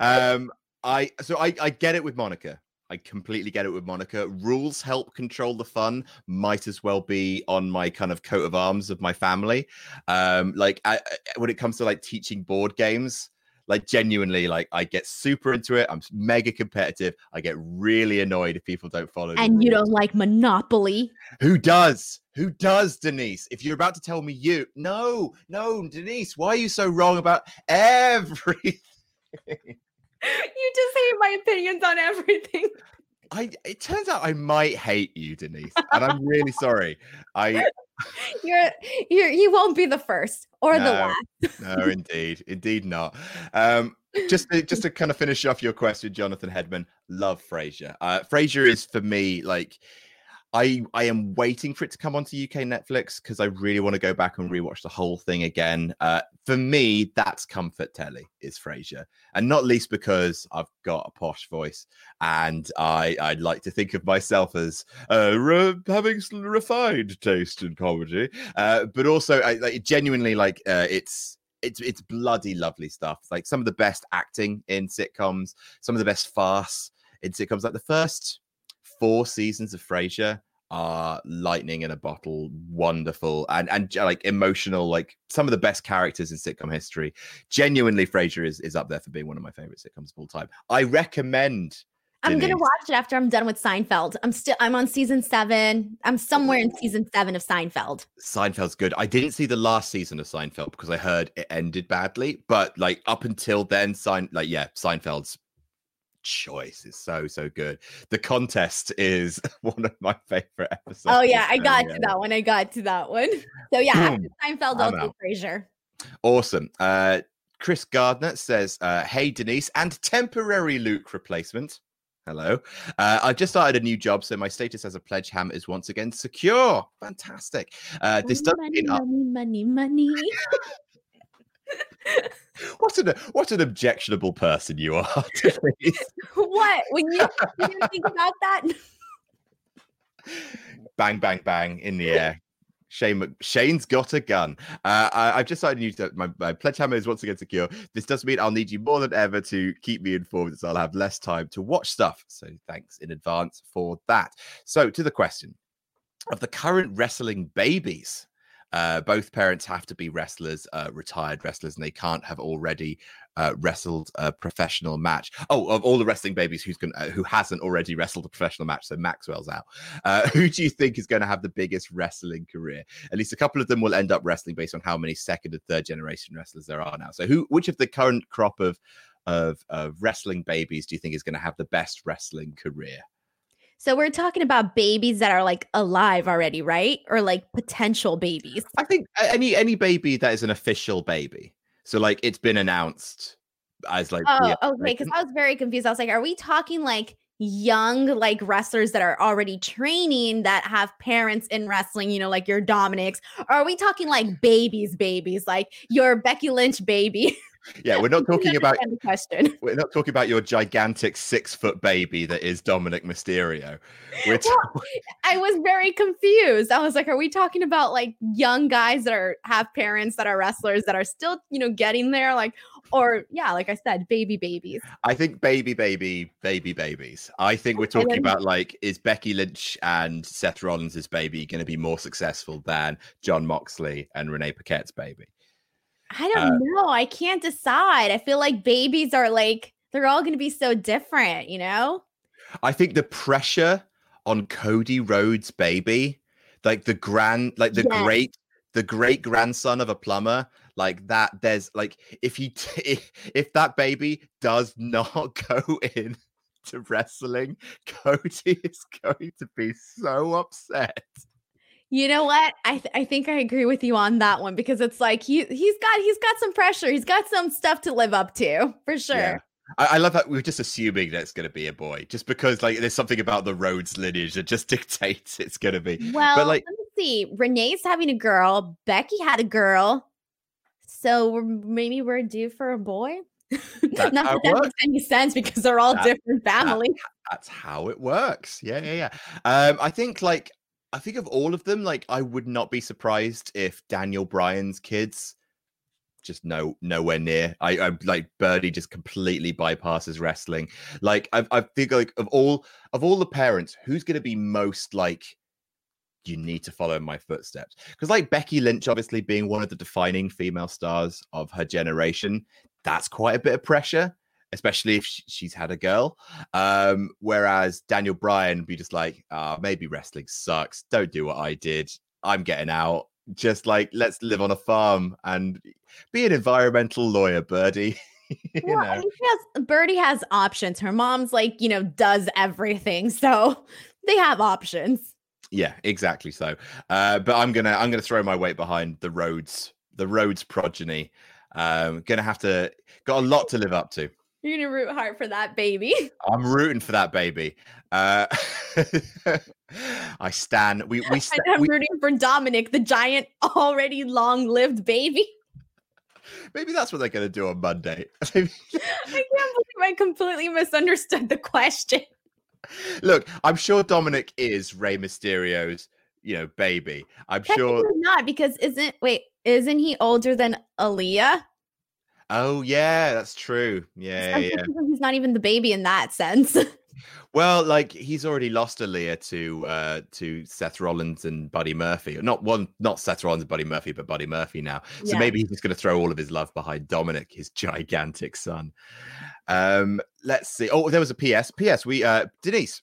um, I so I I get it with Monica. I completely get it with Monica. Rules help control the fun. Might as well be on my kind of coat of arms of my family. Um, like I, when it comes to like teaching board games, like genuinely, like I get super into it. I'm mega competitive. I get really annoyed if people don't follow. And you don't like Monopoly. Who does? Who does, Denise? If you're about to tell me you, no, no, Denise, why are you so wrong about everything? you just hate my opinions on everything. I it turns out I might hate you, Denise, and I'm really sorry. I you're you're you won't be the first or no, the last. no, indeed, indeed not. Um, just to, just to kind of finish off your question, Jonathan Hedman, love Frasier. Uh, Frasier is for me like I I am waiting for it to come onto UK Netflix because I really want to go back and rewatch the whole thing again. Uh, for me, that's comfort telly is Frasier, and not least because I've got a posh voice and I I like to think of myself as uh, re- having refined taste in comedy, uh, but also I like, genuinely like uh, it's it's it's bloody lovely stuff. Like some of the best acting in sitcoms, some of the best farce in sitcoms. Like the first four seasons of Frasier are lightning in a bottle, wonderful and and like emotional, like some of the best characters in sitcom history. Genuinely, Frasier is is up there for being one of my favorite sitcoms of all time. I recommend. I'm gonna watch it after I'm done with Seinfeld. I'm still I'm on season seven. I'm somewhere in season seven of Seinfeld. Seinfeld's good. I didn't see the last season of Seinfeld because I heard it ended badly. But like up until then, Sein like yeah, Seinfeld's choice is so so good. The contest is one of my favorite episodes. Oh yeah, I got to that one. I got to that one. So yeah, after Seinfeld, do Frasier. Awesome. Uh, Chris Gardner says, uh, "Hey Denise, and temporary Luke replacement." Hello. Uh, I just started a new job, so my status as a pledge ham is once again secure. Fantastic. Uh, this does money, money, money, money. what an what an objectionable person you are. what when you, when you think about that? bang, bang, bang in the air. Shane, Shane's got a gun. Uh, I, have just started new to my, my pledge hammer is once again secure. This does mean I'll need you more than ever to keep me informed, so I'll have less time to watch stuff. So thanks in advance for that. So to the question of the current wrestling babies uh, both parents have to be wrestlers, uh, retired wrestlers, and they can't have already uh, wrestled a professional match. Oh, of all the wrestling babies, who's going uh, who hasn't already wrestled a professional match? So Maxwell's out. Uh, who do you think is going to have the biggest wrestling career? At least a couple of them will end up wrestling based on how many second and third generation wrestlers there are now. So who, which of the current crop of of, of wrestling babies do you think is going to have the best wrestling career? So we're talking about babies that are like alive already, right? Or like potential babies. I think any any baby that is an official baby. So like it's been announced as like Oh, okay, cuz I was very confused. I was like, are we talking like young like wrestlers that are already training that have parents in wrestling, you know, like your Dominics? Or are we talking like babies, babies, like your Becky Lynch baby? yeah, we're not talking about question. We're not talking about your gigantic six foot baby that is Dominic Mysterio. Well, I was very confused. I was like, are we talking about like young guys that are have parents that are wrestlers that are still, you know, getting there? Like, or yeah, like I said, baby babies. I think baby, baby, baby babies. I think we're talking then, about like, is Becky Lynch and Seth Rollins' baby going to be more successful than Jon Moxley and Renee Paquette's baby? I don't uh, know. I can't decide. I feel like babies are like they're all going to be so different, you know? I think the pressure on Cody Rhodes' baby, like the grand, like the yes. great, the great grandson of a plumber, like that. There's like if you t- if, if that baby does not go in to wrestling, Cody is going to be so upset. You know what? I th- I think I agree with you on that one because it's like he he's got he's got some pressure. He's got some stuff to live up to for sure. Yeah. I, I love that we're just assuming that it's going to be a boy, just because like there's something about the Rhodes lineage that just dictates it's going to be. Well, but like, let me see. Renee's having a girl. Becky had a girl, so we're, maybe we're due for a boy. Not that, that makes any sense because they're all that, different families. That, that's how it works. Yeah, yeah, yeah. Um, I think like I think of all of them, like I would not be surprised if Daniel Bryan's kids just no nowhere near. I, I like Birdie just completely bypasses wrestling. Like I, I think like of all of all the parents, who's going to be most like you need to follow in my footsteps? Because like Becky Lynch, obviously being one of the defining female stars of her generation, that's quite a bit of pressure. Especially if she's had a girl, um, whereas Daniel Bryan be just like, ah, oh, maybe wrestling sucks. Don't do what I did. I'm getting out just like let's live on a farm and be an environmental lawyer, Birdie. you well, know. Has, Birdie has options. Her mom's like, you know, does everything. So they have options. Yeah, exactly so. Uh, but I'm gonna I'm gonna throw my weight behind the Rhodes, the Rhodes progeny. Um, gonna have to got a lot to live up to. You're gonna root hard for that baby. I'm rooting for that baby. Uh, I stand. We we. St- I'm we, rooting for Dominic, the giant, already long-lived baby. Maybe that's what they're to do on Monday. I can't believe I completely misunderstood the question. Look, I'm sure Dominic is Rey Mysterio's, you know, baby. I'm sure not because isn't wait, isn't he older than Aalyah? Oh yeah, that's true. Yeah, yeah. He's not even the baby in that sense. Well, like he's already lost a Aalyah to uh to Seth Rollins and Buddy Murphy. Not one, not Seth Rollins and Buddy Murphy, but Buddy Murphy now. So yeah. maybe he's just going to throw all of his love behind Dominic, his gigantic son. Um, let's see. Oh, there was a PS. PS. We uh Denise.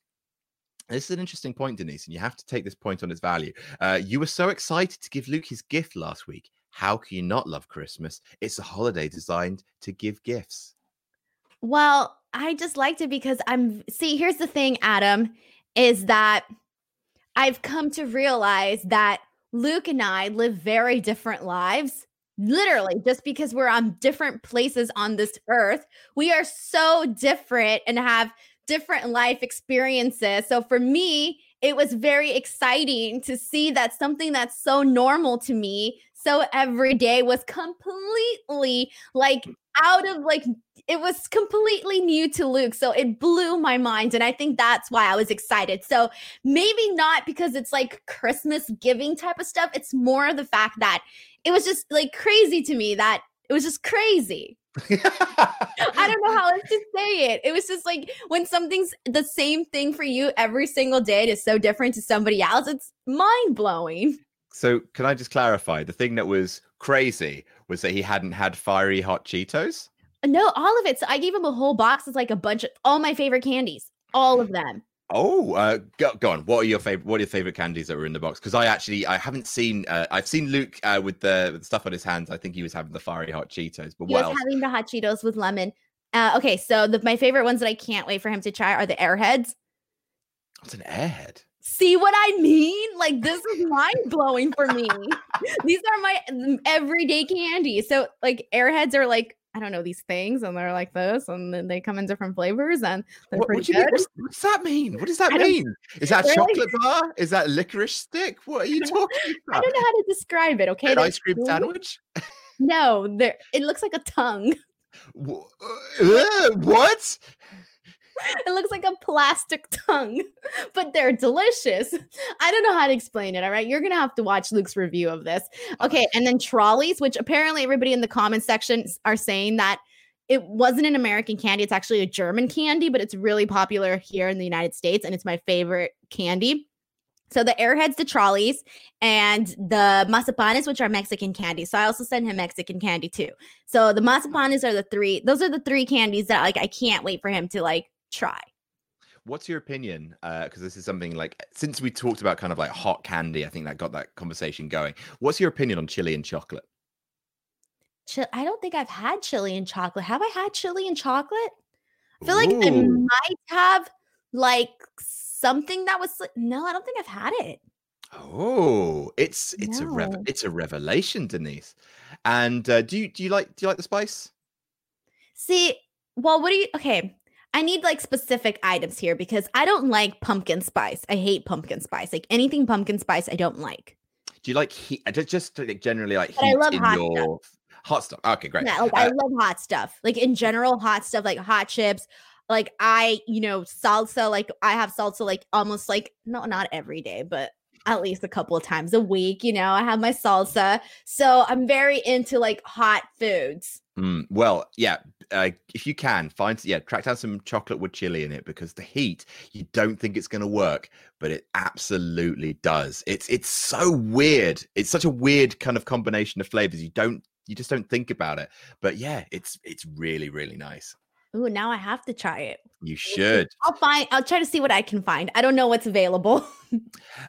This is an interesting point, Denise, and you have to take this point on its value. Uh, you were so excited to give Luke his gift last week. How can you not love Christmas? It's a holiday designed to give gifts. Well, I just liked it because I'm see, here's the thing, Adam, is that I've come to realize that Luke and I live very different lives. Literally, just because we're on different places on this earth, we are so different and have different life experiences. So for me, it was very exciting to see that something that's so normal to me, so everyday was completely like out of like it was completely new to Luke. So it blew my mind. And I think that's why I was excited. So maybe not because it's like Christmas giving type of stuff. It's more the fact that it was just like crazy to me that it was just crazy. I don't know how else to say it. It was just like when something's the same thing for you every single day, it is so different to somebody else. It's mind blowing. So, can I just clarify? The thing that was crazy was that he hadn't had fiery hot Cheetos. No, all of it. So I gave him a whole box of like a bunch of all my favorite candies, all of them. Oh, uh, go, go, on. What are your favorite? What are your favorite candies that were in the box? Because I actually I haven't seen. Uh, I've seen Luke uh, with the, with the stuff on his hands. I think he was having the fiery hot Cheetos. But he what was else? having the hot Cheetos with lemon. Uh, okay, so the, my favorite ones that I can't wait for him to try are the Airheads. What's an Airhead? See what I mean? Like this is mind blowing for me. These are my mm, everyday candy. So like Airheads are like I don't know these things, and they're like this, and then they come in different flavors, and they're what, pretty what good. Mean, what does that mean? What does that mean? Is that chocolate like, bar? Is that licorice stick? What are you talking about? I don't know how to describe it. Okay, An ice cream sandwich? No, there. It looks like a tongue. Uh, what? it looks like a plastic tongue, but they're delicious. I don't know how to explain it. All right. You're going to have to watch Luke's review of this. Oh. Okay. And then trolleys, which apparently everybody in the comment section are saying that it wasn't an American candy. It's actually a German candy, but it's really popular here in the United States. And it's my favorite candy. So the airheads, the trolleys, and the mazapanes, which are Mexican candy. So I also send him Mexican candy too. So the mazapanes are the three. Those are the three candies that like I can't wait for him to like try. What's your opinion? Because uh, this is something like since we talked about kind of like hot candy, I think that got that conversation going. What's your opinion on chili and chocolate? Ch- I don't think I've had chili and chocolate. Have I had chili and chocolate? I feel Ooh. like I might have like something that was no, I don't think I've had it. Oh, it's it's no. a rev- it's a revelation, Denise. And uh, do you do you like do you like the spice? See, well, what do you? Okay, I need like specific items here because I don't like pumpkin spice. I hate pumpkin spice. Like anything pumpkin spice, I don't like. Do you like heat? Just, just like generally like but heat I love in hot your stuff. hot stuff. Okay, great. Yeah, like uh, I love hot stuff. Like in general, hot stuff like hot chips. Like I, you know, salsa. Like I have salsa like almost like no, not every day, but at least a couple of times a week. You know, I have my salsa. So I'm very into like hot foods. Mm, well, yeah. Uh, if you can find, yeah, track down some chocolate with chili in it because the heat, you don't think it's going to work, but it absolutely does. It's it's so weird. It's such a weird kind of combination of flavors. You don't, you just don't think about it. But yeah, it's it's really really nice. Ooh, now I have to try it. You should. I'll find. I'll try to see what I can find. I don't know what's available.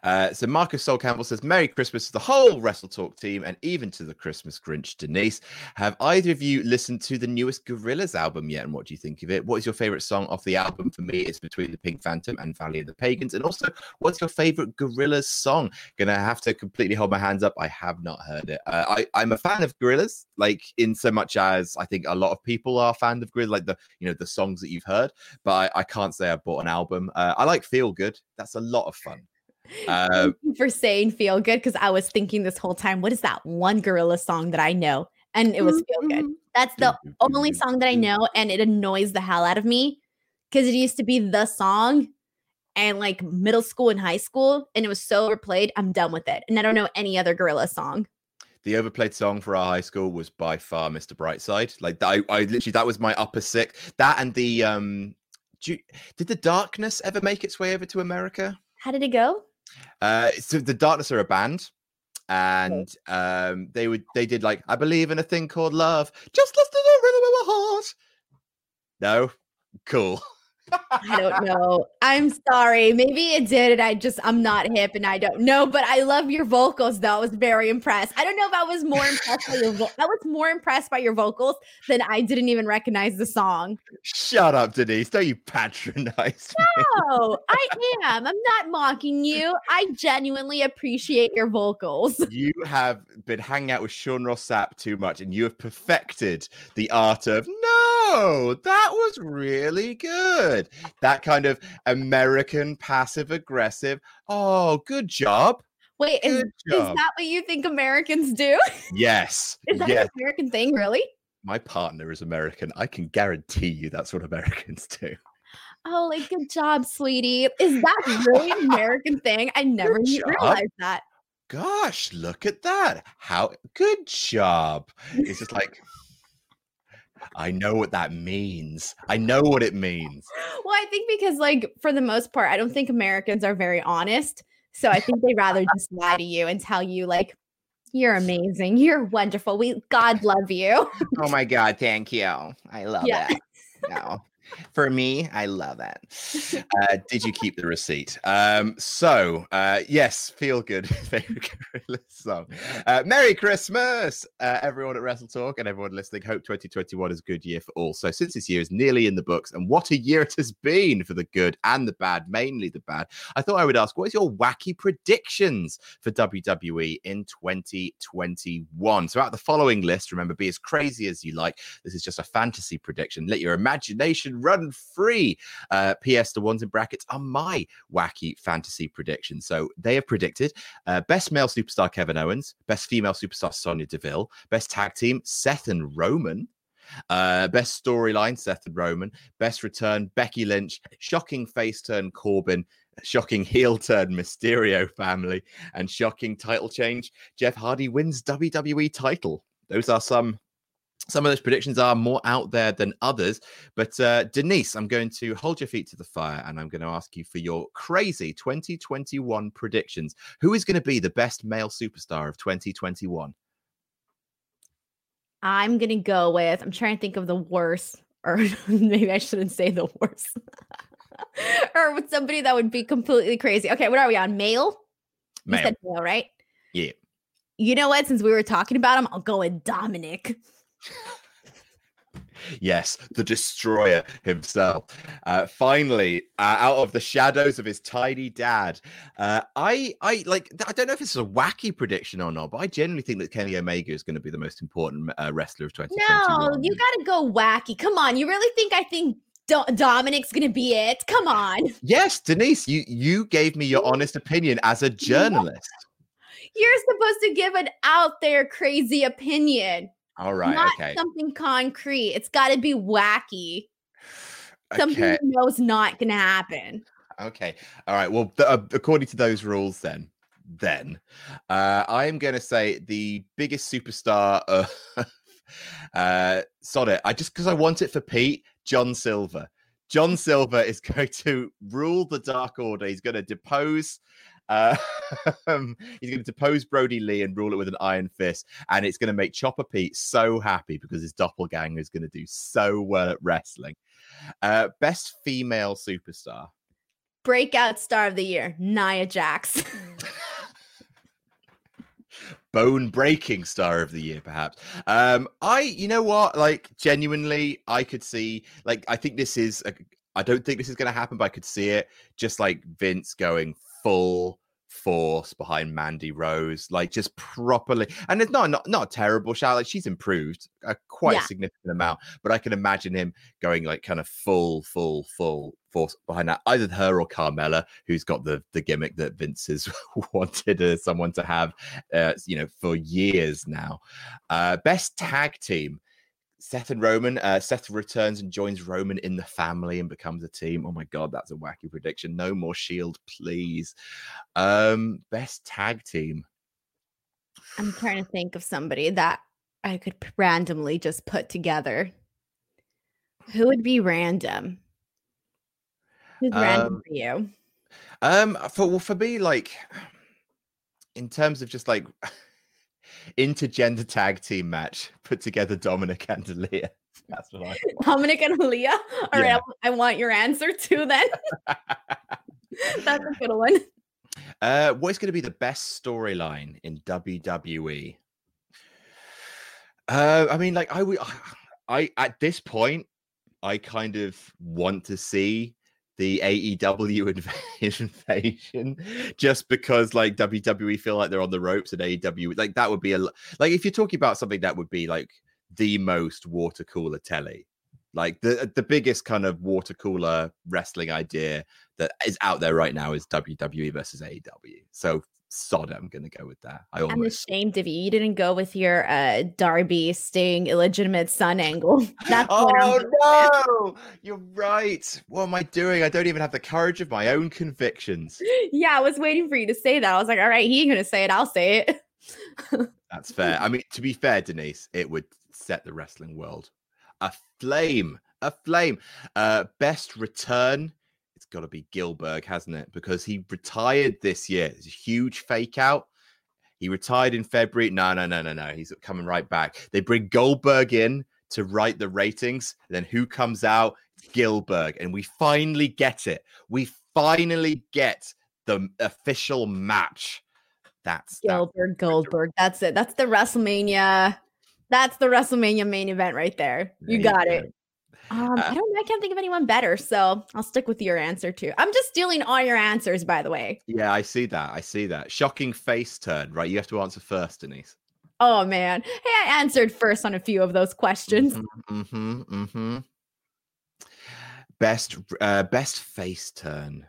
uh, so Marcus Sol Campbell says, "Merry Christmas to the whole Wrestle Talk team, and even to the Christmas Grinch, Denise. Have either of you listened to the newest Gorillaz album yet? And what do you think of it? What is your favorite song off the album? For me, it's between the Pink Phantom and Valley of the Pagans. And also, what's your favorite Gorillaz song? Gonna have to completely hold my hands up. I have not heard it. Uh, I, I'm a fan of Gorillaz, like in so much as I think a lot of people are fan of Gorillaz, like the you know the songs that you've heard. But I, I can't say I've bought an album. Uh, I like Feel Good. That's a lot of fun. Uh, for saying feel good because I was thinking this whole time, what is that one gorilla song that I know? And it was feel good. That's the only song that I know, and it annoys the hell out of me because it used to be the song and like middle school and high school, and it was so overplayed. I'm done with it, and I don't know any other gorilla song. The overplayed song for our high school was by far Mr. Brightside. Like I, I literally that was my upper six. That and the um, you, did the Darkness ever make its way over to America? How did it go? Uh, so the Darkness are a band, and um, they would they did like I believe in a thing called love, just listen to the rhythm of my heart. No, cool. I don't know. I'm sorry. Maybe it did, and I just I'm not hip, and I don't know. But I love your vocals, though. I was very impressed. I don't know if I was more impressed by your. Vo- I was more impressed by your vocals than I didn't even recognize the song. Shut up, Denise! Don't you patronize me? No, I am. I'm not mocking you. I genuinely appreciate your vocals. You have been hanging out with Sean Ross Sapp too much, and you have perfected the art of no. Oh, that was really good good. That kind of American passive aggressive. Oh, good job. Wait, is, is, that what you think Americans do? Yes. is that yes. an American thing, really? My partner is American. I can guarantee you that's what Americans do. Oh, like good job, sweetie. Is that really an American thing? I never realized that. Gosh, look at that. How good job. It's just like I know what that means. I know what it means. Well, I think because, like, for the most part, I don't think Americans are very honest. So I think they rather just lie to you and tell you, like, you're amazing. You're wonderful. We God love you. oh my God, thank you. I love yeah. it. No for me, I love it. Uh, did you keep the receipt? Um, so, uh, yes, feel good. Favorite song. Uh, Merry Christmas, uh, everyone at Wrestle Talk and everyone listening. Hope 2021 is a good year for all. So, since this year is nearly in the books, and what a year it has been for the good and the bad, mainly the bad, I thought I would ask what is your wacky predictions for WWE in 2021? So, out the following list, remember, be as crazy as you like. This is just a fantasy prediction. Let your imagination run free. Uh, P.S. The ones in brackets are my wacky fantasy predictions. So they have predicted uh, best male superstar Kevin Owens, best female superstar Sonya Deville, best tag team Seth and Roman. Uh, best storyline, Seth and Roman. Best return, Becky Lynch. Shocking face turn, Corbin. Shocking heel turn, Mysterio family. And shocking title change, Jeff Hardy wins WWE title. Those are some some of those predictions are more out there than others. But uh, Denise, I'm going to hold your feet to the fire and I'm going to ask you for your crazy 2021 predictions. Who is going to be the best male superstar of 2021? I'm going to go with, I'm trying to think of the worst, or maybe I shouldn't say the worst, or with somebody that would be completely crazy. Okay, what are we on? Male? Male. Male, right? Yeah. You know what? Since we were talking about him, I'll go with Dominic yes, the destroyer himself. Uh, finally, uh, out of the shadows of his tiny dad, uh, I, I like. I don't know if this is a wacky prediction or not, but I genuinely think that Kenny Omega is going to be the most important uh, wrestler of 2021. No, you got to go wacky. Come on, you really think I think Dominic's going to be it? Come on. Yes, Denise, you you gave me your honest opinion as a journalist. You're supposed to give an out there crazy opinion. All right. Not okay. something concrete. It's got to be wacky. Something okay. you know is not going to happen. Okay. All right. Well, th- uh, according to those rules, then then. Uh, I am going to say the biggest superstar of uh, Sonnet. I just because I want it for Pete, John Silver. John Silver is going to rule the Dark Order. He's going to depose. Uh, he's going to depose Brodie Lee and rule it with an iron fist, and it's going to make Chopper Pete so happy because his doppelganger is going to do so well at wrestling. Uh, best female superstar. Breakout star of the year, Nia Jax. bone breaking star of the year perhaps um i you know what like genuinely i could see like i think this is I don't think this is going to happen but i could see it just like vince going full force behind Mandy Rose, like just properly. And it's not not, not a terrible shout. Like she's improved a quite yeah. significant amount, but I can imagine him going like kind of full, full, full force behind that. Either her or Carmella, who's got the the gimmick that Vince has wanted uh, someone to have, uh, you know, for years now. Uh, best tag team. Seth and Roman. Uh, Seth returns and joins Roman in the family and becomes a team. Oh my god, that's a wacky prediction. No more Shield, please. Um, best tag team. I'm trying to think of somebody that I could randomly just put together. Who would be random? Who's um, random for you? Um, for well, for me, like in terms of just like intergender tag team match put together Dominic and Aalyah. That's what I Dominic and Aalyah. All yeah. right, I want your answer too. Then that's a good one. Uh, what is going to be the best storyline in WWE? Uh, I mean, like I, I at this point, I kind of want to see the AEW invasion just because like WWE feel like they're on the ropes and AEW like that would be a like if you're talking about something that would be like the most water cooler telly like the the biggest kind of water cooler wrestling idea that is out there right now is WWE versus AEW so sod I'm gonna go with that. I am ashamed of you. You didn't go with your uh Darby staying illegitimate son angle. That's oh no, you're right. What am I doing? I don't even have the courage of my own convictions. Yeah, I was waiting for you to say that. I was like, all right, he's gonna say it. I'll say it. That's fair. I mean, to be fair, Denise, it would set the wrestling world aflame. Aflame. Uh, best return got to be Gillberg, hasn't it? Because he retired this year. It's a huge fake out. He retired in February. No, no, no, no, no. He's coming right back. They bring Goldberg in to write the ratings. Then who comes out? Gillberg. And we finally get it. We finally get the official match. That's Gillberg Goldberg. That's it. That's the WrestleMania. That's the WrestleMania main event right there. You there got you it. Um, uh, I don't. I can't think of anyone better, so I'll stick with your answer too. I'm just stealing all your answers, by the way. Yeah, I see that. I see that. Shocking face turn. Right, you have to answer first, Denise. Oh man, hey, I answered first on a few of those questions. Mm-hmm. Mm-hmm. mm-hmm. Best, uh, best face turn.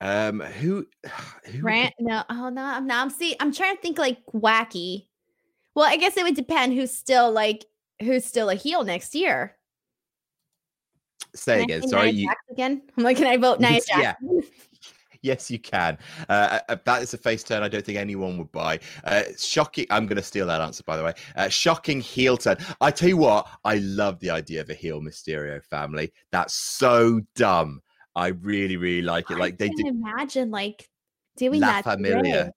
Um, who? who Rant? No, oh no, I'm not. I'm see. I'm trying to think like wacky. Well, I guess it would depend who's still like who's still a heel next year. Say again. Sorry, you... again. I'm like, can I vote Nia Jackson? Yeah. Yes, you can. Uh, uh, that is a face turn I don't think anyone would buy. Uh, shocking. I'm going to steal that answer, by the way. Uh, shocking heel turn. I tell you what, I love the idea of a heel Mysterio family. That's so dumb. I really, really like it. Like they did. Imagine like doing La that. Familia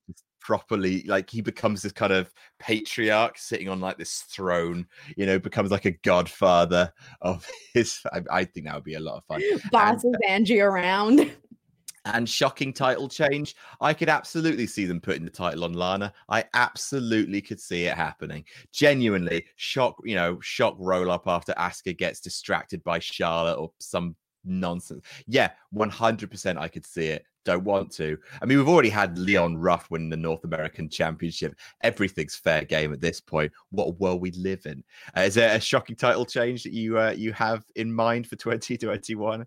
properly like he becomes this kind of patriarch sitting on like this throne you know becomes like a godfather of his i, I think that would be a lot of fun. Bosses and, uh, angie around. and shocking title change. I could absolutely see them putting the title on lana. I absolutely could see it happening. Genuinely shock you know shock roll up after asuka gets distracted by charlotte or some nonsense. Yeah 100% i could see it don't want to. I mean, we've already had Leon Ruff win the North American Championship. Everything's fair game at this point. What world we live in? Uh, is there a shocking title change that you uh, you have in mind for 2021?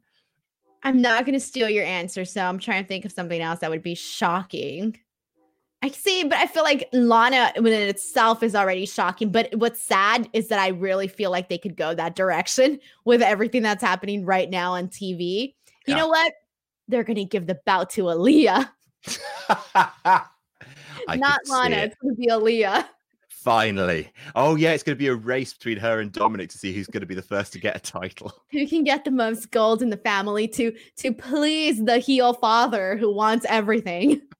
I'm not going to steal your answer, so I'm trying to think of something else that would be shocking. I see, but I feel like Lana in itself is already shocking. But what's sad is that I really feel like they could go that direction with everything that's happening right now on TV. You yeah. know what? They're going to give the bout to Aalyah. Not Lana. It. It's going to be Aalyah. Finally. Oh, yeah, it's going to be a race between her and Dominic to see who's going to be the first to get a title. Who can get the most gold in the family to to please the heel father who wants everything.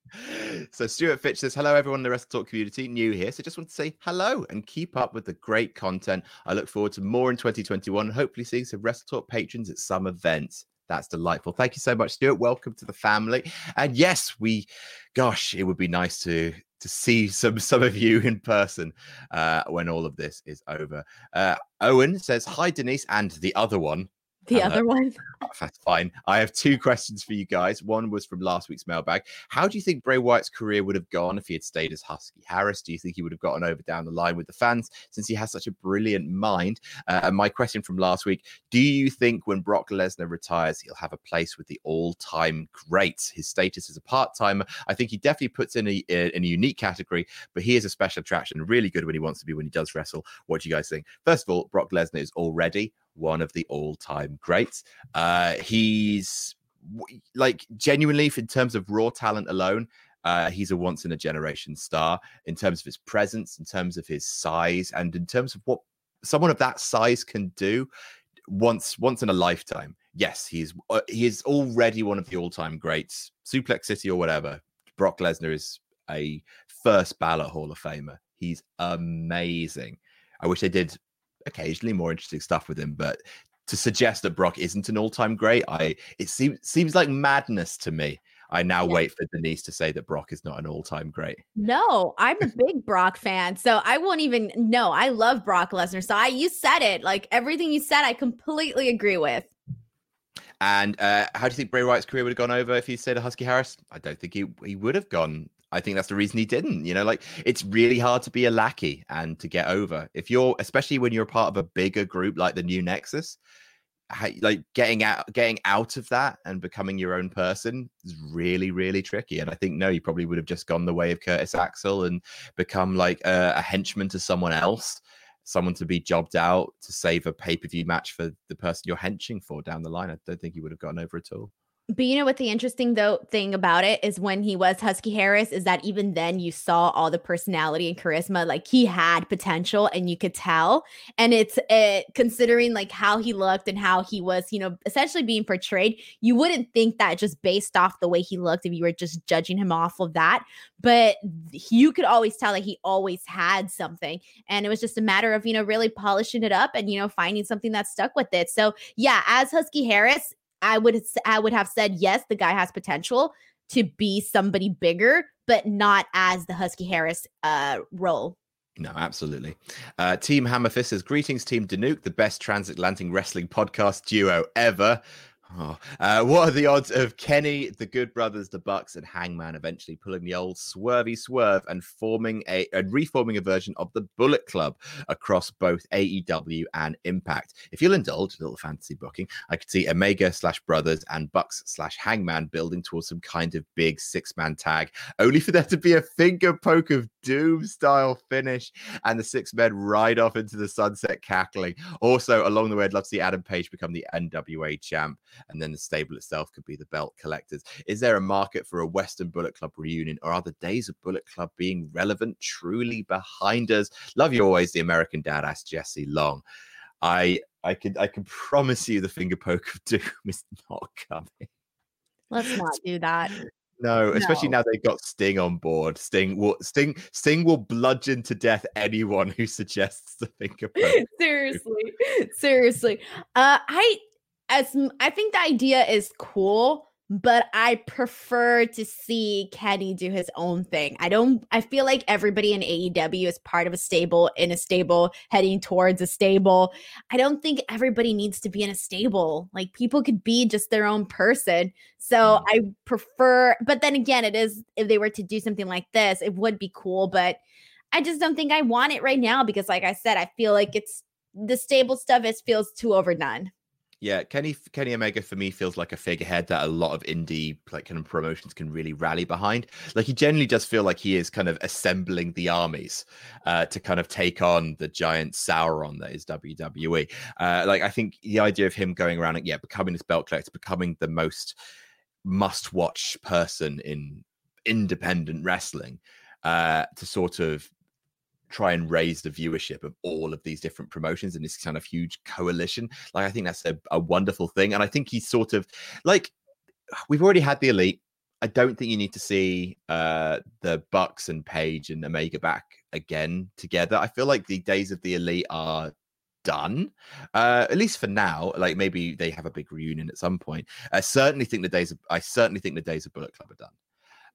So Stuart Fitch says, hello everyone in the Wrestle Talk community, new here. So just want to say hello and keep up with the great content. I look forward to more in 2021, hopefully seeing some Wrestle Talk patrons at some events. That's delightful. Thank you so much, Stuart. Welcome to the family. And yes, we, gosh, it would be nice to to see some some of you in person uh, when all of this is over. Uh, Owen says, "Hi, Denise," and the other one. The other one. That's fine. I have two questions for you guys. One was from last week's mailbag. How do you think Bray Wyatt's career would have gone if he had stayed as Husky Harris? Do you think he would have gotten over down the line with the fans since he has such a brilliant mind? Uh, and my question from last week Do you think when Brock Lesnar retires, he'll have a place with the all time greats? His status as a part timer, I think he definitely puts in a, in a unique category, but he is a special attraction, really good when he wants to be when he does wrestle. What do you guys think? First of all, Brock Lesnar is already one of the all-time greats. Uh, he's like genuinely, in terms of raw talent alone, uh, he's a once in a generation star in terms of his presence, in terms of his size, and in terms of what someone of that size can do once once in a lifetime. Yes, he's uh, he is already one of the all time greats. Suplex City or whatever. Brock Lesnar is a first ballot Hall of Famer. He's amazing. I wish they did occasionally more interesting stuff with him, but to suggest that Brock isn't an all-time great, I it seems seems like madness to me. I now yeah. wait for Denise to say that Brock is not an all-time great. No, I'm a big Brock fan, so I won't even. No, I love Brock Lesnar. So I, you said it, like everything you said, I completely agree with. And uh, how do you think Bray Wyatt's career would have gone over if he said a Husky Harris? I don't think he he would have gone I think that's the reason he didn't. You know, like it's really hard to be a lackey and to get over. If you're, especially when you're a part of a bigger group like the New Nexus, like getting out, getting out of that and becoming your own person is really, really tricky. And I think no, you probably would have just gone the way of Curtis Axel and become like a, a henchman to someone else, someone to be jobbed out to save a pay per view match for the person you're henching for down the line. I don't think he would have gotten over at all. But you know what the interesting though thing about it is when he was Husky Harris is that even then you saw all the personality and charisma like he had potential and you could tell. And it's uh, considering like how he looked and how he was you know essentially being portrayed you wouldn't think that just based off the way he looked if you were just judging him off of that. But you could always tell that he always had something. And it was just a matter of you know really polishing it up and you know finding something that stuck with it. So yeah as Husky Harris I would I would have said yes, the guy has potential to be somebody bigger, but not as the Husky Harris uh, role. No, absolutely. Uh, team Hammerfist says, Greetings, Team Danuke, the best transatlantic wrestling podcast duo ever. Oh, uh, what are the odds of Kenny, the Good Brothers, the Bucks, and Hangman eventually pulling the old swervy swerve and forming a and reforming a version of the Bullet Club across both AEW and Impact? If you'll indulge a little fantasy booking, I could see Omega slash Brothers and Bucks slash Hangman building towards some kind of big six man tag, only for there to be a finger poke of doom style finish and the six men ride off into the sunset cackling. Also, along the way, I'd love to see Adam Page become the NWA champ and then the stable itself could be the belt collectors. Is there a market for a Western Bullet Club reunion, or are the days of Bullet Club being relevant truly behind us? Love you always, the American dad asked Jesse Long. I I can I can promise you the finger poke of doom is not coming. Let's not do that. No, especially no. now they've got Sting on board. Sting will Sting Sting will bludgeon to death anyone who suggests the finger poke. seriously, seriously. Uh, I as I think the idea is cool, but I prefer to see Kenny do his own thing. I don't I feel like everybody in AEW is part of a stable in a stable heading towards a stable. I don't think everybody needs to be in a stable. Like people could be just their own person. So mm. I prefer but then again it is if they were to do something like this, it would be cool, but I just don't think I want it right now because like I said, I feel like it's the stable stuff is feels too overdone. Yeah, Kenny Kenny Omega for me feels like a figurehead that a lot of indie like kind of promotions can really rally behind. Like he generally does feel like he is kind of assembling the armies uh, to kind of take on the giant Sauron that is WWE. Uh, like I think the idea of him going around and yeah, becoming this belt collector, becoming the most must-watch person in independent wrestling uh, to sort of try and raise the viewership of all of these different promotions in this kind of huge coalition. Like, I think that's a, a wonderful thing. And I think he's sort of like, we've already had the elite. I don't think you need to see uh, the Bucks and Page and Omega back again together. I feel like the days of the elite are done uh at least for now like maybe they have a big reunion at some point i certainly think the days of i certainly think the days of bullet club are done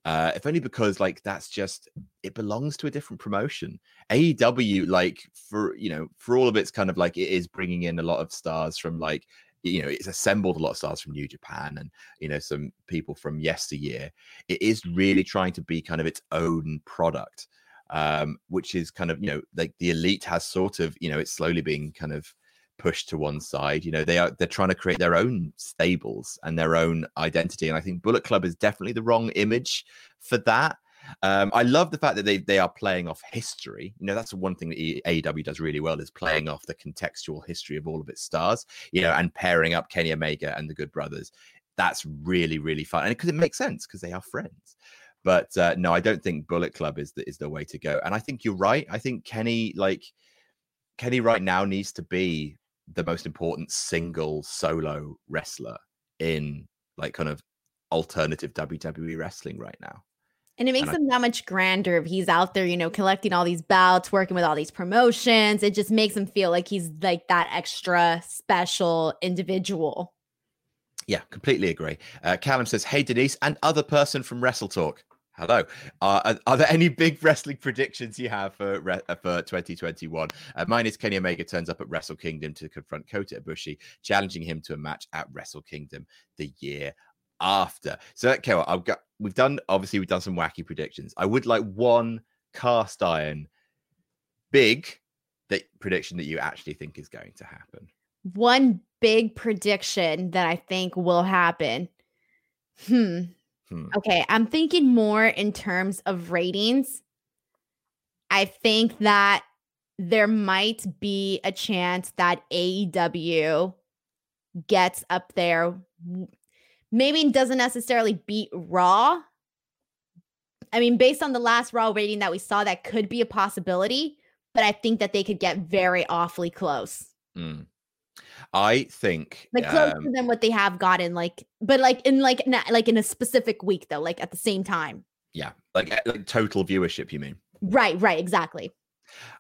uh, if only because like that's just it belongs to a different promotion. AEW, like for you know, for all of its kind of like it is bringing in a lot of stars from like you know, it's assembled a lot of stars from New Japan and you know some people from yesteryear. It is really trying to be kind of its own product, um, which is kind of you know like the elite has sort of you know it's slowly being kind of pushed to one side. You know, they are they're trying to create their own stables and their own identity. And I think Bullet Club is definitely the wrong image for that. Um, I love the fact that they they are playing off history. You know, that's one thing that AEW does really well is playing off the contextual history of all of its stars. You know, and pairing up Kenny Omega and the Good Brothers. That's really really fun, and because it, makes sense because they are friends. But uh, no, I don't think Bullet Club is the is the way to go. And I think you're right. I think Kenny like Kenny right now needs to be the most important single solo wrestler in like kind of alternative WWE wrestling right now. And it makes and him I, that much grander if he's out there, you know, collecting all these bouts, working with all these promotions. It just makes him feel like he's like that extra special individual. Yeah, completely agree. Uh, Callum says, Hey, Denise, and other person from Wrestle Talk. Hello. Uh, are there any big wrestling predictions you have for uh, for 2021? Uh, mine is Kenny Omega turns up at Wrestle Kingdom to confront Kota Ibushi, challenging him to a match at Wrestle Kingdom the year after. So, okay, well, I've got we've done obviously we've done some wacky predictions. I would like one cast iron big that prediction that you actually think is going to happen. One big prediction that I think will happen. Hmm. Hmm. Okay, I'm thinking more in terms of ratings. I think that there might be a chance that AEW gets up there. Maybe doesn't necessarily beat Raw. I mean, based on the last Raw rating that we saw, that could be a possibility, but I think that they could get very awfully close. Mm. I think like closer um, than what they have gotten, like, but like in like like in a specific week though, like at the same time. Yeah, like, like total viewership. You mean? Right, right, exactly.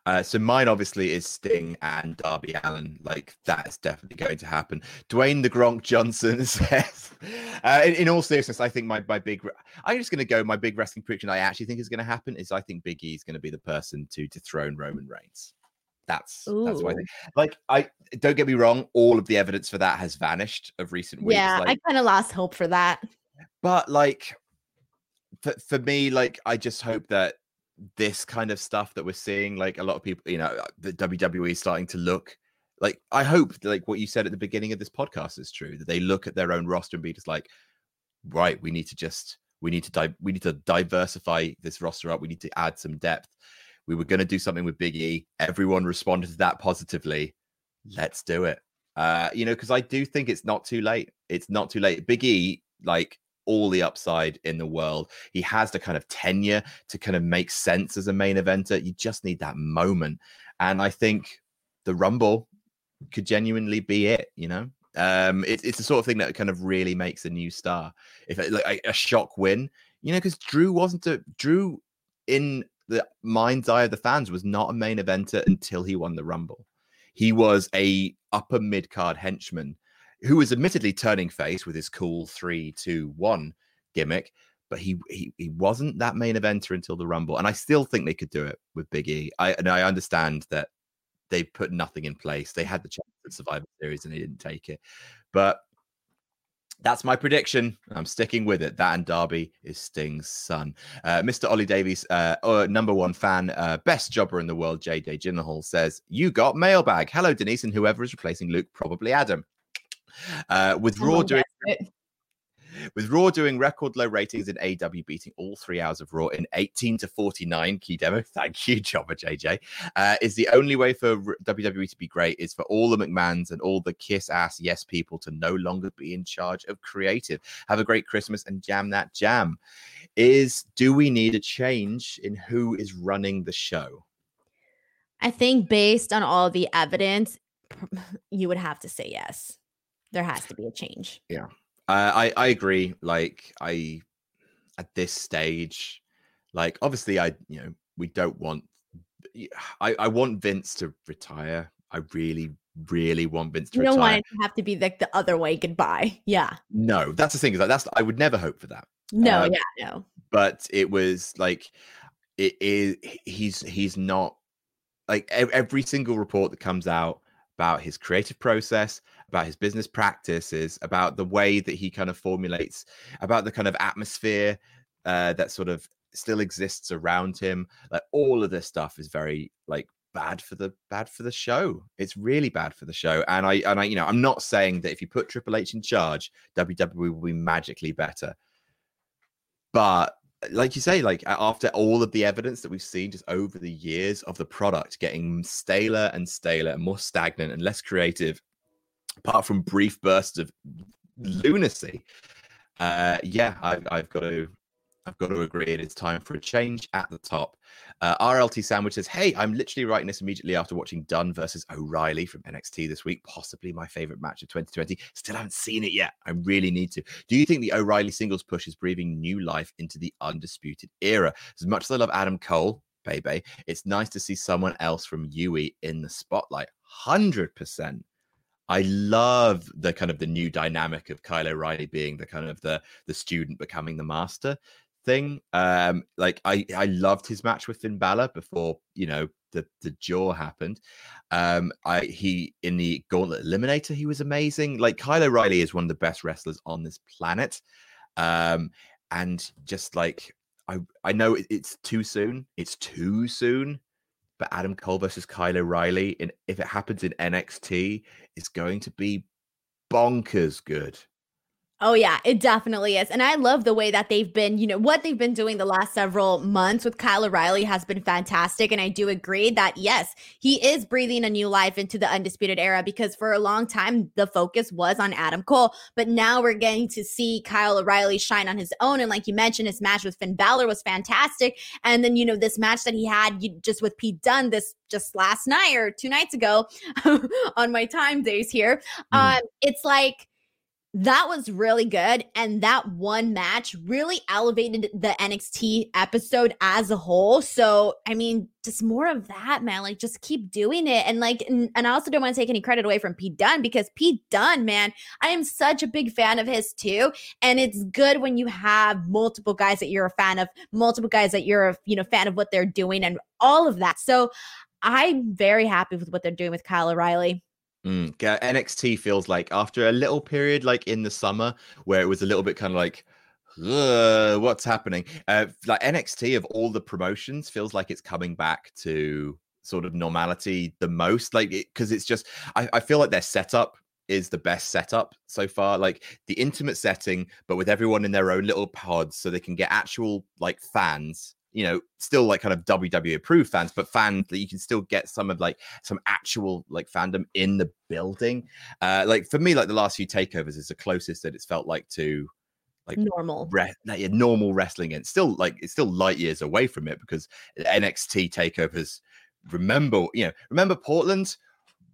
Uh, so mine obviously is Sting and Darby Allin. Like that is definitely going to happen. Dwayne the Gronk Johnson says, uh, in, in, all seriousness, I think my my big. I'm just going to go. My big wrestling prediction I actually think is going to happen is I think Big E is going to be the person to dethrone Roman Reigns. That's Ooh. that's why. I think. Like, I don't get me wrong. All of the evidence for that has vanished of recent weeks. Yeah, like, I kind of lost hope for that. But like, for for me, like, I just hope that this kind of stuff that we're seeing, like a lot of people, you know, the WWE is starting to look like. I hope, like what you said at the beginning of this podcast is true. That they look at their own roster and be just like, right, we need to just we need to di- we need to diversify this roster up. We need to add some depth we were going to do something with Big E. Everyone responded to that positively. Let's do it. Uh, you know, because I do think it's not too late. It's not too late. Big E, like all the upside in the world. He has the kind of tenure to kind of make sense as a main eventer. You just need that moment. And I think the Rumble could genuinely be it, you know? Um, it, it's the sort of thing that kind of really makes a new star. If like a shock win, you know, because Drew wasn't a Drew in the mind's eye of the fans was not a main eventer until he won the Rumble. He was a upper mid card henchman who was admittedly turning face with his cool three, two, one gimmick, but he he he wasn't that main eventer until the Rumble. And I still think they could do it with Big E. I and I understand that they put nothing in place. They had the chance at Survivor Series and they didn't take it. But that's my prediction. I'm sticking with it. That and Darby is Sting's son. Uh, Mr. Ollie Davies, uh, uh, number one fan, uh, best jobber in the world, JJ Gyllenhaal says, You got mailbag. Hello, Denise, and whoever is replacing Luke, probably Adam. Uh, with Raw doing. With Raw doing record low ratings in AW beating all three hours of Raw in 18 to 49, key demo. Thank you, Jobber JJ. Uh, is the only way for WWE to be great is for all the McMahons and all the kiss ass yes people to no longer be in charge of creative. Have a great Christmas and jam that jam. Is do we need a change in who is running the show? I think based on all the evidence, you would have to say yes. There has to be a change. Yeah. Uh, I I agree. Like I at this stage, like obviously I you know we don't want. I I want Vince to retire. I really really want Vince to retire. you retire. don't want it to have to be like the other way goodbye. Yeah. No, that's the thing. Is like that's I would never hope for that. No, um, yeah, no. But it was like it is. He's he's not like every single report that comes out about his creative process, about his business practices, about the way that he kind of formulates, about the kind of atmosphere uh, that sort of still exists around him. Like all of this stuff is very like bad for the bad for the show. It's really bad for the show. And I and I, you know, I'm not saying that if you put Triple H in charge, WWE will be magically better. But like you say, like after all of the evidence that we've seen just over the years of the product getting staler and staler and more stagnant and less creative, apart from brief bursts of lunacy, uh, yeah, I've, I've got to I've got to agree. It is time for a change at the top. Uh, RLT Sandwich says, Hey, I'm literally writing this immediately after watching Dunne versus O'Reilly from NXT this week. Possibly my favorite match of 2020. Still haven't seen it yet. I really need to. Do you think the O'Reilly singles push is breathing new life into the undisputed era? As much as I love Adam Cole, baby, it's nice to see someone else from UE in the spotlight. 100%. I love the kind of the new dynamic of Kyle O'Reilly being the kind of the the student becoming the master thing. Um, like I, I loved his match with Finn Balor before you know the the jaw happened. Um, I he in the Gauntlet Eliminator he was amazing. Like Kyle O'Reilly is one of the best wrestlers on this planet. Um, and just like I I know it's too soon. It's too soon. But Adam Cole versus Kyle O'Reilly, if it happens in NXT, it's going to be bonkers good. Oh yeah, it definitely is. And I love the way that they've been, you know, what they've been doing the last several months with Kyle O'Reilly has been fantastic. And I do agree that yes, he is breathing a new life into the undisputed era because for a long time the focus was on Adam Cole. But now we're getting to see Kyle O'Reilly shine on his own. And like you mentioned, his match with Finn Balor was fantastic. And then, you know, this match that he had just with Pete Dunne this just last night or two nights ago on my time days here. Mm. Um, it's like that was really good. And that one match really elevated the NXT episode as a whole. So, I mean, just more of that, man. Like, just keep doing it. And like, and, and I also don't want to take any credit away from Pete Dunne because Pete Dunne, man, I am such a big fan of his too. And it's good when you have multiple guys that you're a fan of, multiple guys that you're a, you know, fan of what they're doing and all of that. So I'm very happy with what they're doing with Kyle O'Reilly. Mm, NXT feels like after a little period, like in the summer, where it was a little bit kind of like, what's happening? Uh, like NXT of all the promotions feels like it's coming back to sort of normality the most. Like, because it, it's just, I, I feel like their setup is the best setup so far. Like the intimate setting, but with everyone in their own little pods, so they can get actual like fans you know, still like kind of WWE approved fans, but fans that you can still get some of like some actual like fandom in the building. Uh, like for me, like the last few takeovers is the closest that it's felt like to like normal re- like, normal wrestling and still like it's still light years away from it because NXT takeovers remember you know remember Portland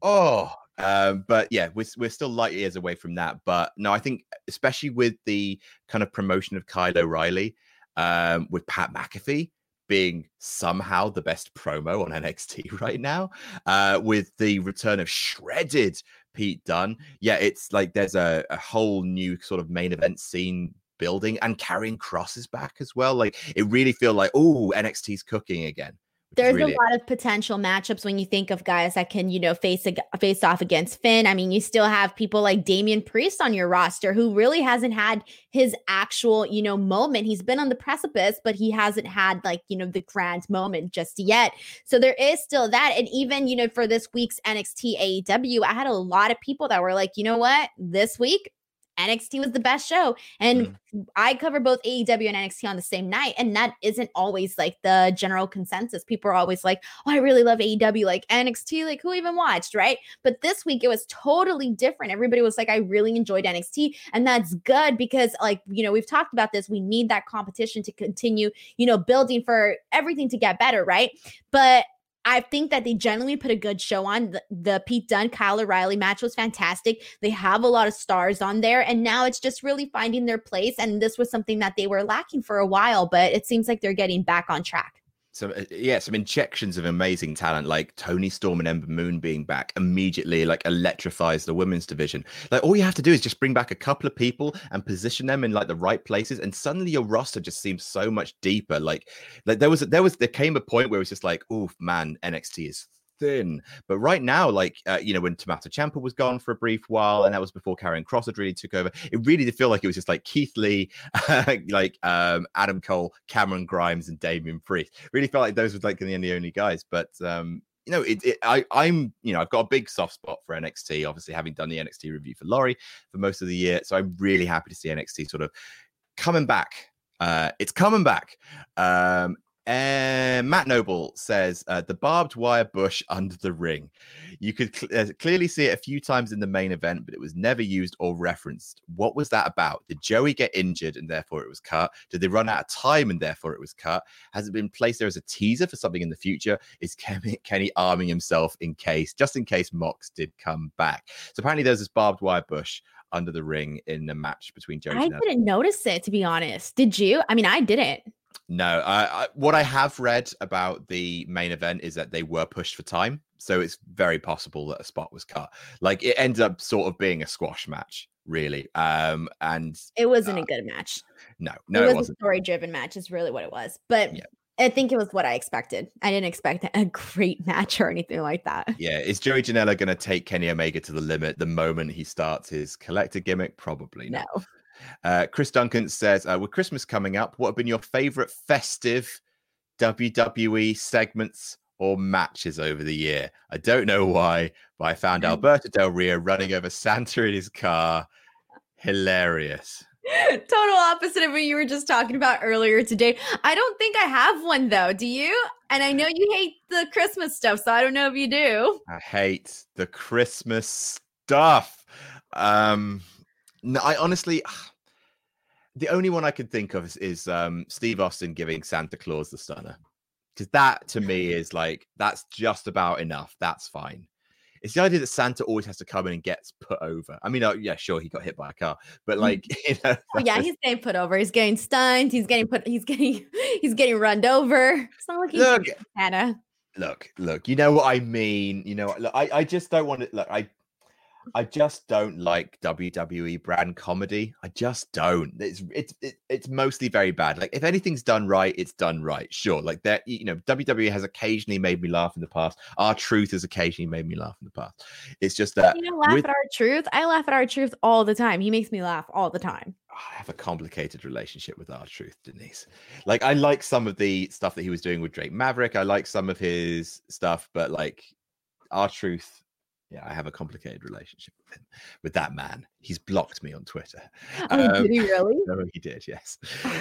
oh um, but yeah we're, we're still light years away from that but no I think especially with the kind of promotion of Kyle O'Reilly um, with Pat McAfee being somehow the best promo on NXT right now, uh, with the return of shredded Pete Dunne. Yeah, it's like there's a, a whole new sort of main event scene building and Karrion Kross's back as well. Like it really feel like, oh, NXT's cooking again. There's really- a lot of potential matchups when you think of guys that can, you know, face a, face off against Finn. I mean, you still have people like Damian Priest on your roster who really hasn't had his actual, you know, moment. He's been on the precipice, but he hasn't had like, you know, the grand moment just yet. So there is still that. And even, you know, for this week's NXT AEW, I had a lot of people that were like, you know what, this week NXT was the best show. And mm. I cover both AEW and NXT on the same night. And that isn't always like the general consensus. People are always like, oh, I really love AEW, like NXT, like who even watched, right? But this week it was totally different. Everybody was like, I really enjoyed NXT. And that's good because, like, you know, we've talked about this. We need that competition to continue, you know, building for everything to get better, right? But I think that they generally put a good show on. The, the, Pete Dunne, Kyle O'Reilly match was fantastic. They have a lot of stars on there, and now it's just really finding their place. And this was something that they were lacking for a while, but it seems like they're getting back on track some uh, yeah some injections of amazing talent like Toni Storm and ember moon being back immediately like electrifies the women's division. Like all you have to do is just bring back a couple of people and position them in like the right places and suddenly your roster just seems so much deeper. Like like there was there was there came a point where it was just like oh man nxt is thin. But right now, like uh, you know, when Tommaso Ciampa was gone for a brief while, and that was before Karrion Kross had really took over, it really did feel like it was just like Keith Lee, like um, Adam Cole, Cameron Grimes, and Damian Priest. Really felt like those were like the, the only guys. But um, you know, it, it, I, I'm, you know, I've got a big soft spot for NXT. Obviously, having done the NXT review for Laurie for most of the year, so I'm really happy to see NXT sort of coming back. Uh, it's coming back. Um, and Matt Noble says uh, the barbed wire bush under the ring. You could cl- uh, clearly see it a few times in the main event, but it was never used or referenced. What was that about? Did Joey get injured and therefore it was cut? Did they run out of time and therefore it was cut? Has it been placed there as a teaser for something in the future? Is Kenny, Kenny arming himself in case, just in case Mox did come back? So apparently there's this barbed wire bush under the ring in the match between Joey. I didn't notice it to be honest. Did you? I mean, I didn't. No, I, I, what I have read about the main event is that they were pushed for time, so it's very possible that a spot was cut. Like it ended up sort of being a squash match, really. Um, and it wasn't uh, a good match. No, no, it, was a story-driven match. Is really what it was, but. Yeah. I think it was what I expected. I didn't expect a great match or anything like that. Yeah. Is Joey Janela going to take Kenny Omega to the limit the moment he starts his collector gimmick? Probably not. No. Uh, Chris Duncan says, uh, with Christmas coming up, what have been your favorite festive WWE segments or matches over the year? I don't know why, but I found Alberto Del Rio running over Santa in his car. Hilarious. Total opposite of what you were just talking about earlier today. I don't think I have one though. Do you? And I know you hate the Christmas stuff, so I don't know if you do. I hate the Christmas stuff. Um no, I honestly the only one I could think of is, is um, Steve Austin giving Santa Claus the stunner. Because that to me is like, that's just about enough. That's fine. It's the idea that Santa always has to come in and gets put over. I mean, uh, yeah, sure, he got hit by a car, but mm. like, you know, oh, yeah, he's getting put over. He's getting stunned. He's getting put. He's getting. He's getting run over. It's not like he's look, Santa. Look, look. You know what I mean. You know, look, I, I just don't want to. Look, I I just don't like WWE brand comedy. I just don't. It's it's it's mostly very bad. Like if anything's done right, it's done right. Sure. Like that, you know, WWE has occasionally made me laugh in the past. R-Truth has occasionally made me laugh in the past. It's just that you know, laugh with, at R-Truth. I laugh at R-Truth all the time. He makes me laugh all the time. I have a complicated relationship with R-Truth, Denise. Like I like some of the stuff that he was doing with Drake Maverick. I like some of his stuff, but like R-Truth yeah, I have a complicated relationship with him, with that man. He's blocked me on Twitter. Oh, um, did he really? No, he did. Yes,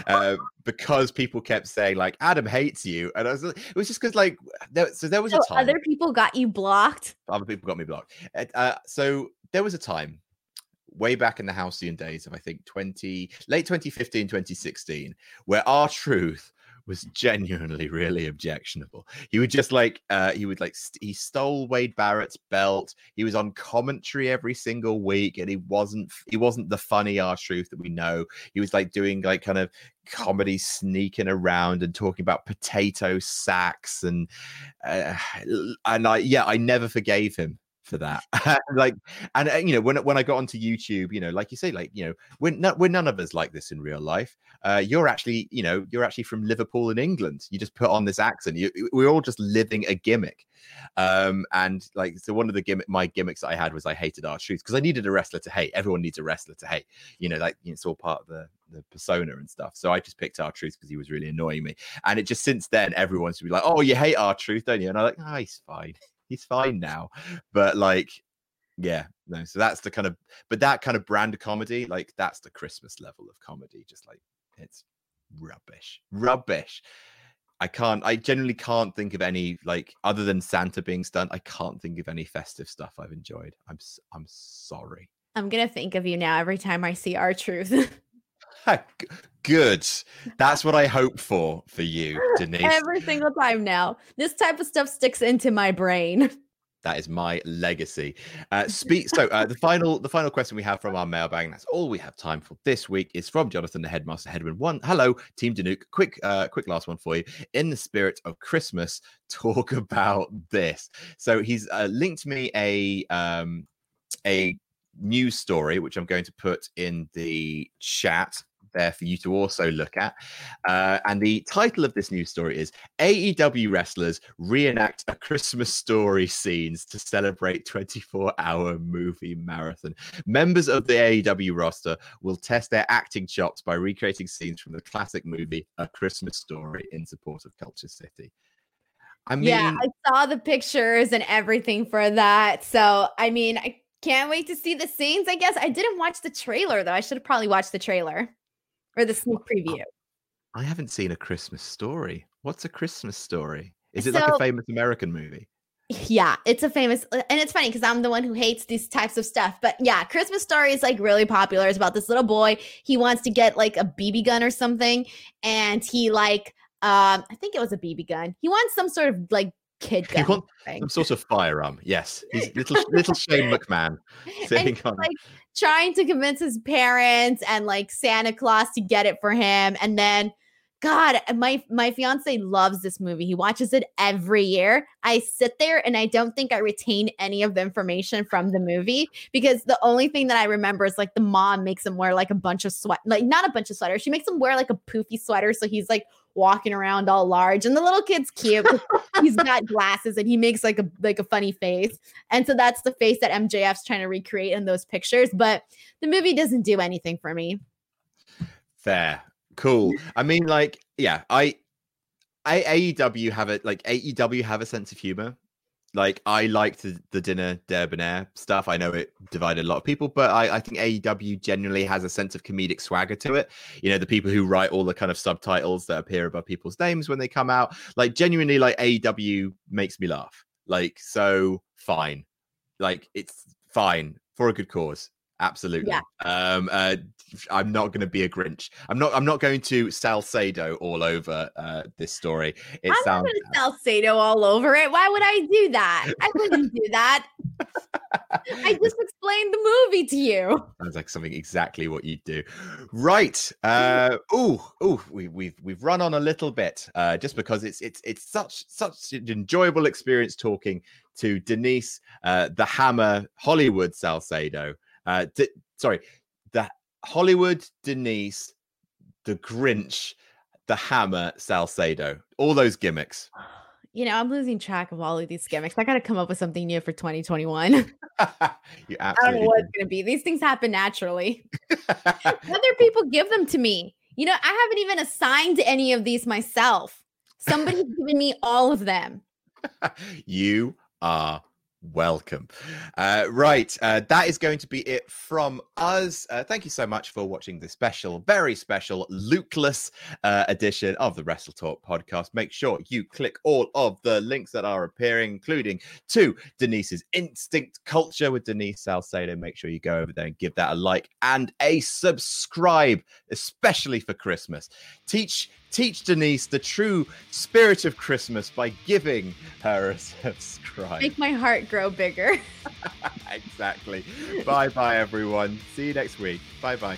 uh, because people kept saying like Adam hates you, and I was. It was just because like there, so there was so a time. Other people got you blocked. Other people got me blocked. Uh, so there was a time way back in the halcyon days of I think 20 late 2015 2016 where R-Truth was genuinely really objectionable. He would just like uh he would like st- he stole Wade Barrett's belt. He was on commentary every single week and he wasn't he wasn't the funny R-Truth that we know. He was like doing like kind of comedy sneaking around and talking about potato sacks and uh, and I yeah, I never forgave him for that. like, and uh, you know, when when I got onto YouTube, you know, like you say, like you know, we're not, we're none of us like this in real life. Uh, you're actually, you know, you're actually from Liverpool in England. You just put on this accent. You, we're all just living a gimmick. Um, and like, so one of the gimmick, my gimmicks that I had was I hated R-Truth because I needed a wrestler to hate. Everyone needs a wrestler to hate. You know, like you know, it's all part of the the persona and stuff. So I just picked R-Truth because he was really annoying me. And it just since then, everyone's to be like, "Oh, you hate R-Truth, don't you?" And I'm like, "Oh, he's fine." He's fine now. But like, Yeah, no. So that's the kind of, but that kind of brand of comedy, like that's the Christmas level of comedy. Just like it's rubbish, rubbish. I can't. I generally can't think of any like other than Santa being stunt. I can't think of any festive stuff I've enjoyed. I'm I'm sorry. I'm gonna think of you now every time I see R-Truth. Good. That's what I hope for for you, Denise. Every single time now. This type of stuff sticks into my brain. That is my legacy. Uh, speak. So uh, the final, the final question we have from our mailbag. That's all we have time for this week. Is from Jonathan, the headmaster, Headwind One. Hello, Team Danuk. Quick, uh, quick last one for you. In the spirit of Christmas, talk about this. So he's uh, linked me a um, a news story, which I'm going to put in the chat there for you to also look at. Uh, and the title of this news story is AEW wrestlers reenact a Christmas story scenes to celebrate 24 hour movie marathon. Members of the AEW roster will test their acting chops by recreating scenes from the classic movie A Christmas Story in support of Culture City. I mean, yeah, I saw the pictures and everything for that. So, I mean, I can't wait to see the scenes. I guess I didn't watch the trailer though. I should have probably watched the trailer or the sneak preview. I haven't seen a Christmas story. What's a Christmas story? Is it so, like a famous American movie? Yeah, it's a famous, uh, and it's funny because I'm the one who hates these types of stuff. But yeah, Christmas Story is like really popular. It's about this little boy. He wants to get like a BB gun or something, and he like, um, I think it was a BB gun. He wants some sort of like kid gun. Want some sort of firearm. Yes, he's little little Shane McMahon sitting on. Like trying to convince his parents and like Santa Claus to get it for him, and then. God, my my fiance loves this movie. He watches it every year. I sit there and I don't think I retain any of the information from the movie because the only thing that I remember is like the mom makes him wear like a bunch of sweat, like not a bunch of sweaters. She makes him wear like a poofy sweater, so he's like walking around all large and the little kid's cute. He's got glasses and he makes like a like a funny face. And so that's the face that mjf's trying to recreate in those pictures but the movie doesn't do anything for me. Fair. Cool. I mean like yeah i I AEW have it like AEW have a sense of humor like I liked the, the dinner debonair stuff. I know it divided a lot of people, but I, I think AEW generally has a sense of comedic swagger to it. You know, the people who write all the kind of subtitles that appear above people's names when they come out, like genuinely, like AEW makes me laugh. Like so, fine. Like it's fine for a good cause. Absolutely. Yeah. Um, uh, I'm not going to be a Grinch. I'm not. I'm not going to Salcedo all over uh, this story. It I'm sounds Salcedo all over it. Why would I do that? I wouldn't do that. I just explained the movie to you. Sounds like something exactly what you'd do. Right. Uh, oh, oh, we, we've we've run on a little bit uh, just because it's it's it's such such an enjoyable experience talking to Denise, uh, the Hammer Hollywood Salcedo. Uh, D- sorry, the Hollywood Denise, the Grinch, the Hammer Salcedo, all those gimmicks. You know, I'm losing track of all of these gimmicks. I got to come up with something new for 2021. you absolutely I don't know what it's going to be. These things happen naturally. Other people give them to me. You know, I haven't even assigned any of these myself. Somebody's given me all of them. you are welcome. Uh, right, uh, that is going to be it from us. Uh, thank you so much for watching this special, very special, Lukeless uh, edition of the Wrestle Talk podcast. Make sure you click all of the links that are appearing, including to Denise's Instinct Culture with Denise Salcedo. Make sure you go over there and give that a like and a subscribe, especially for Christmas. Teach teach Denise the true spirit of Christmas by giving her a subscribe. Make my heart grow bigger. exactly. bye bye, everyone. See you next week. Bye bye.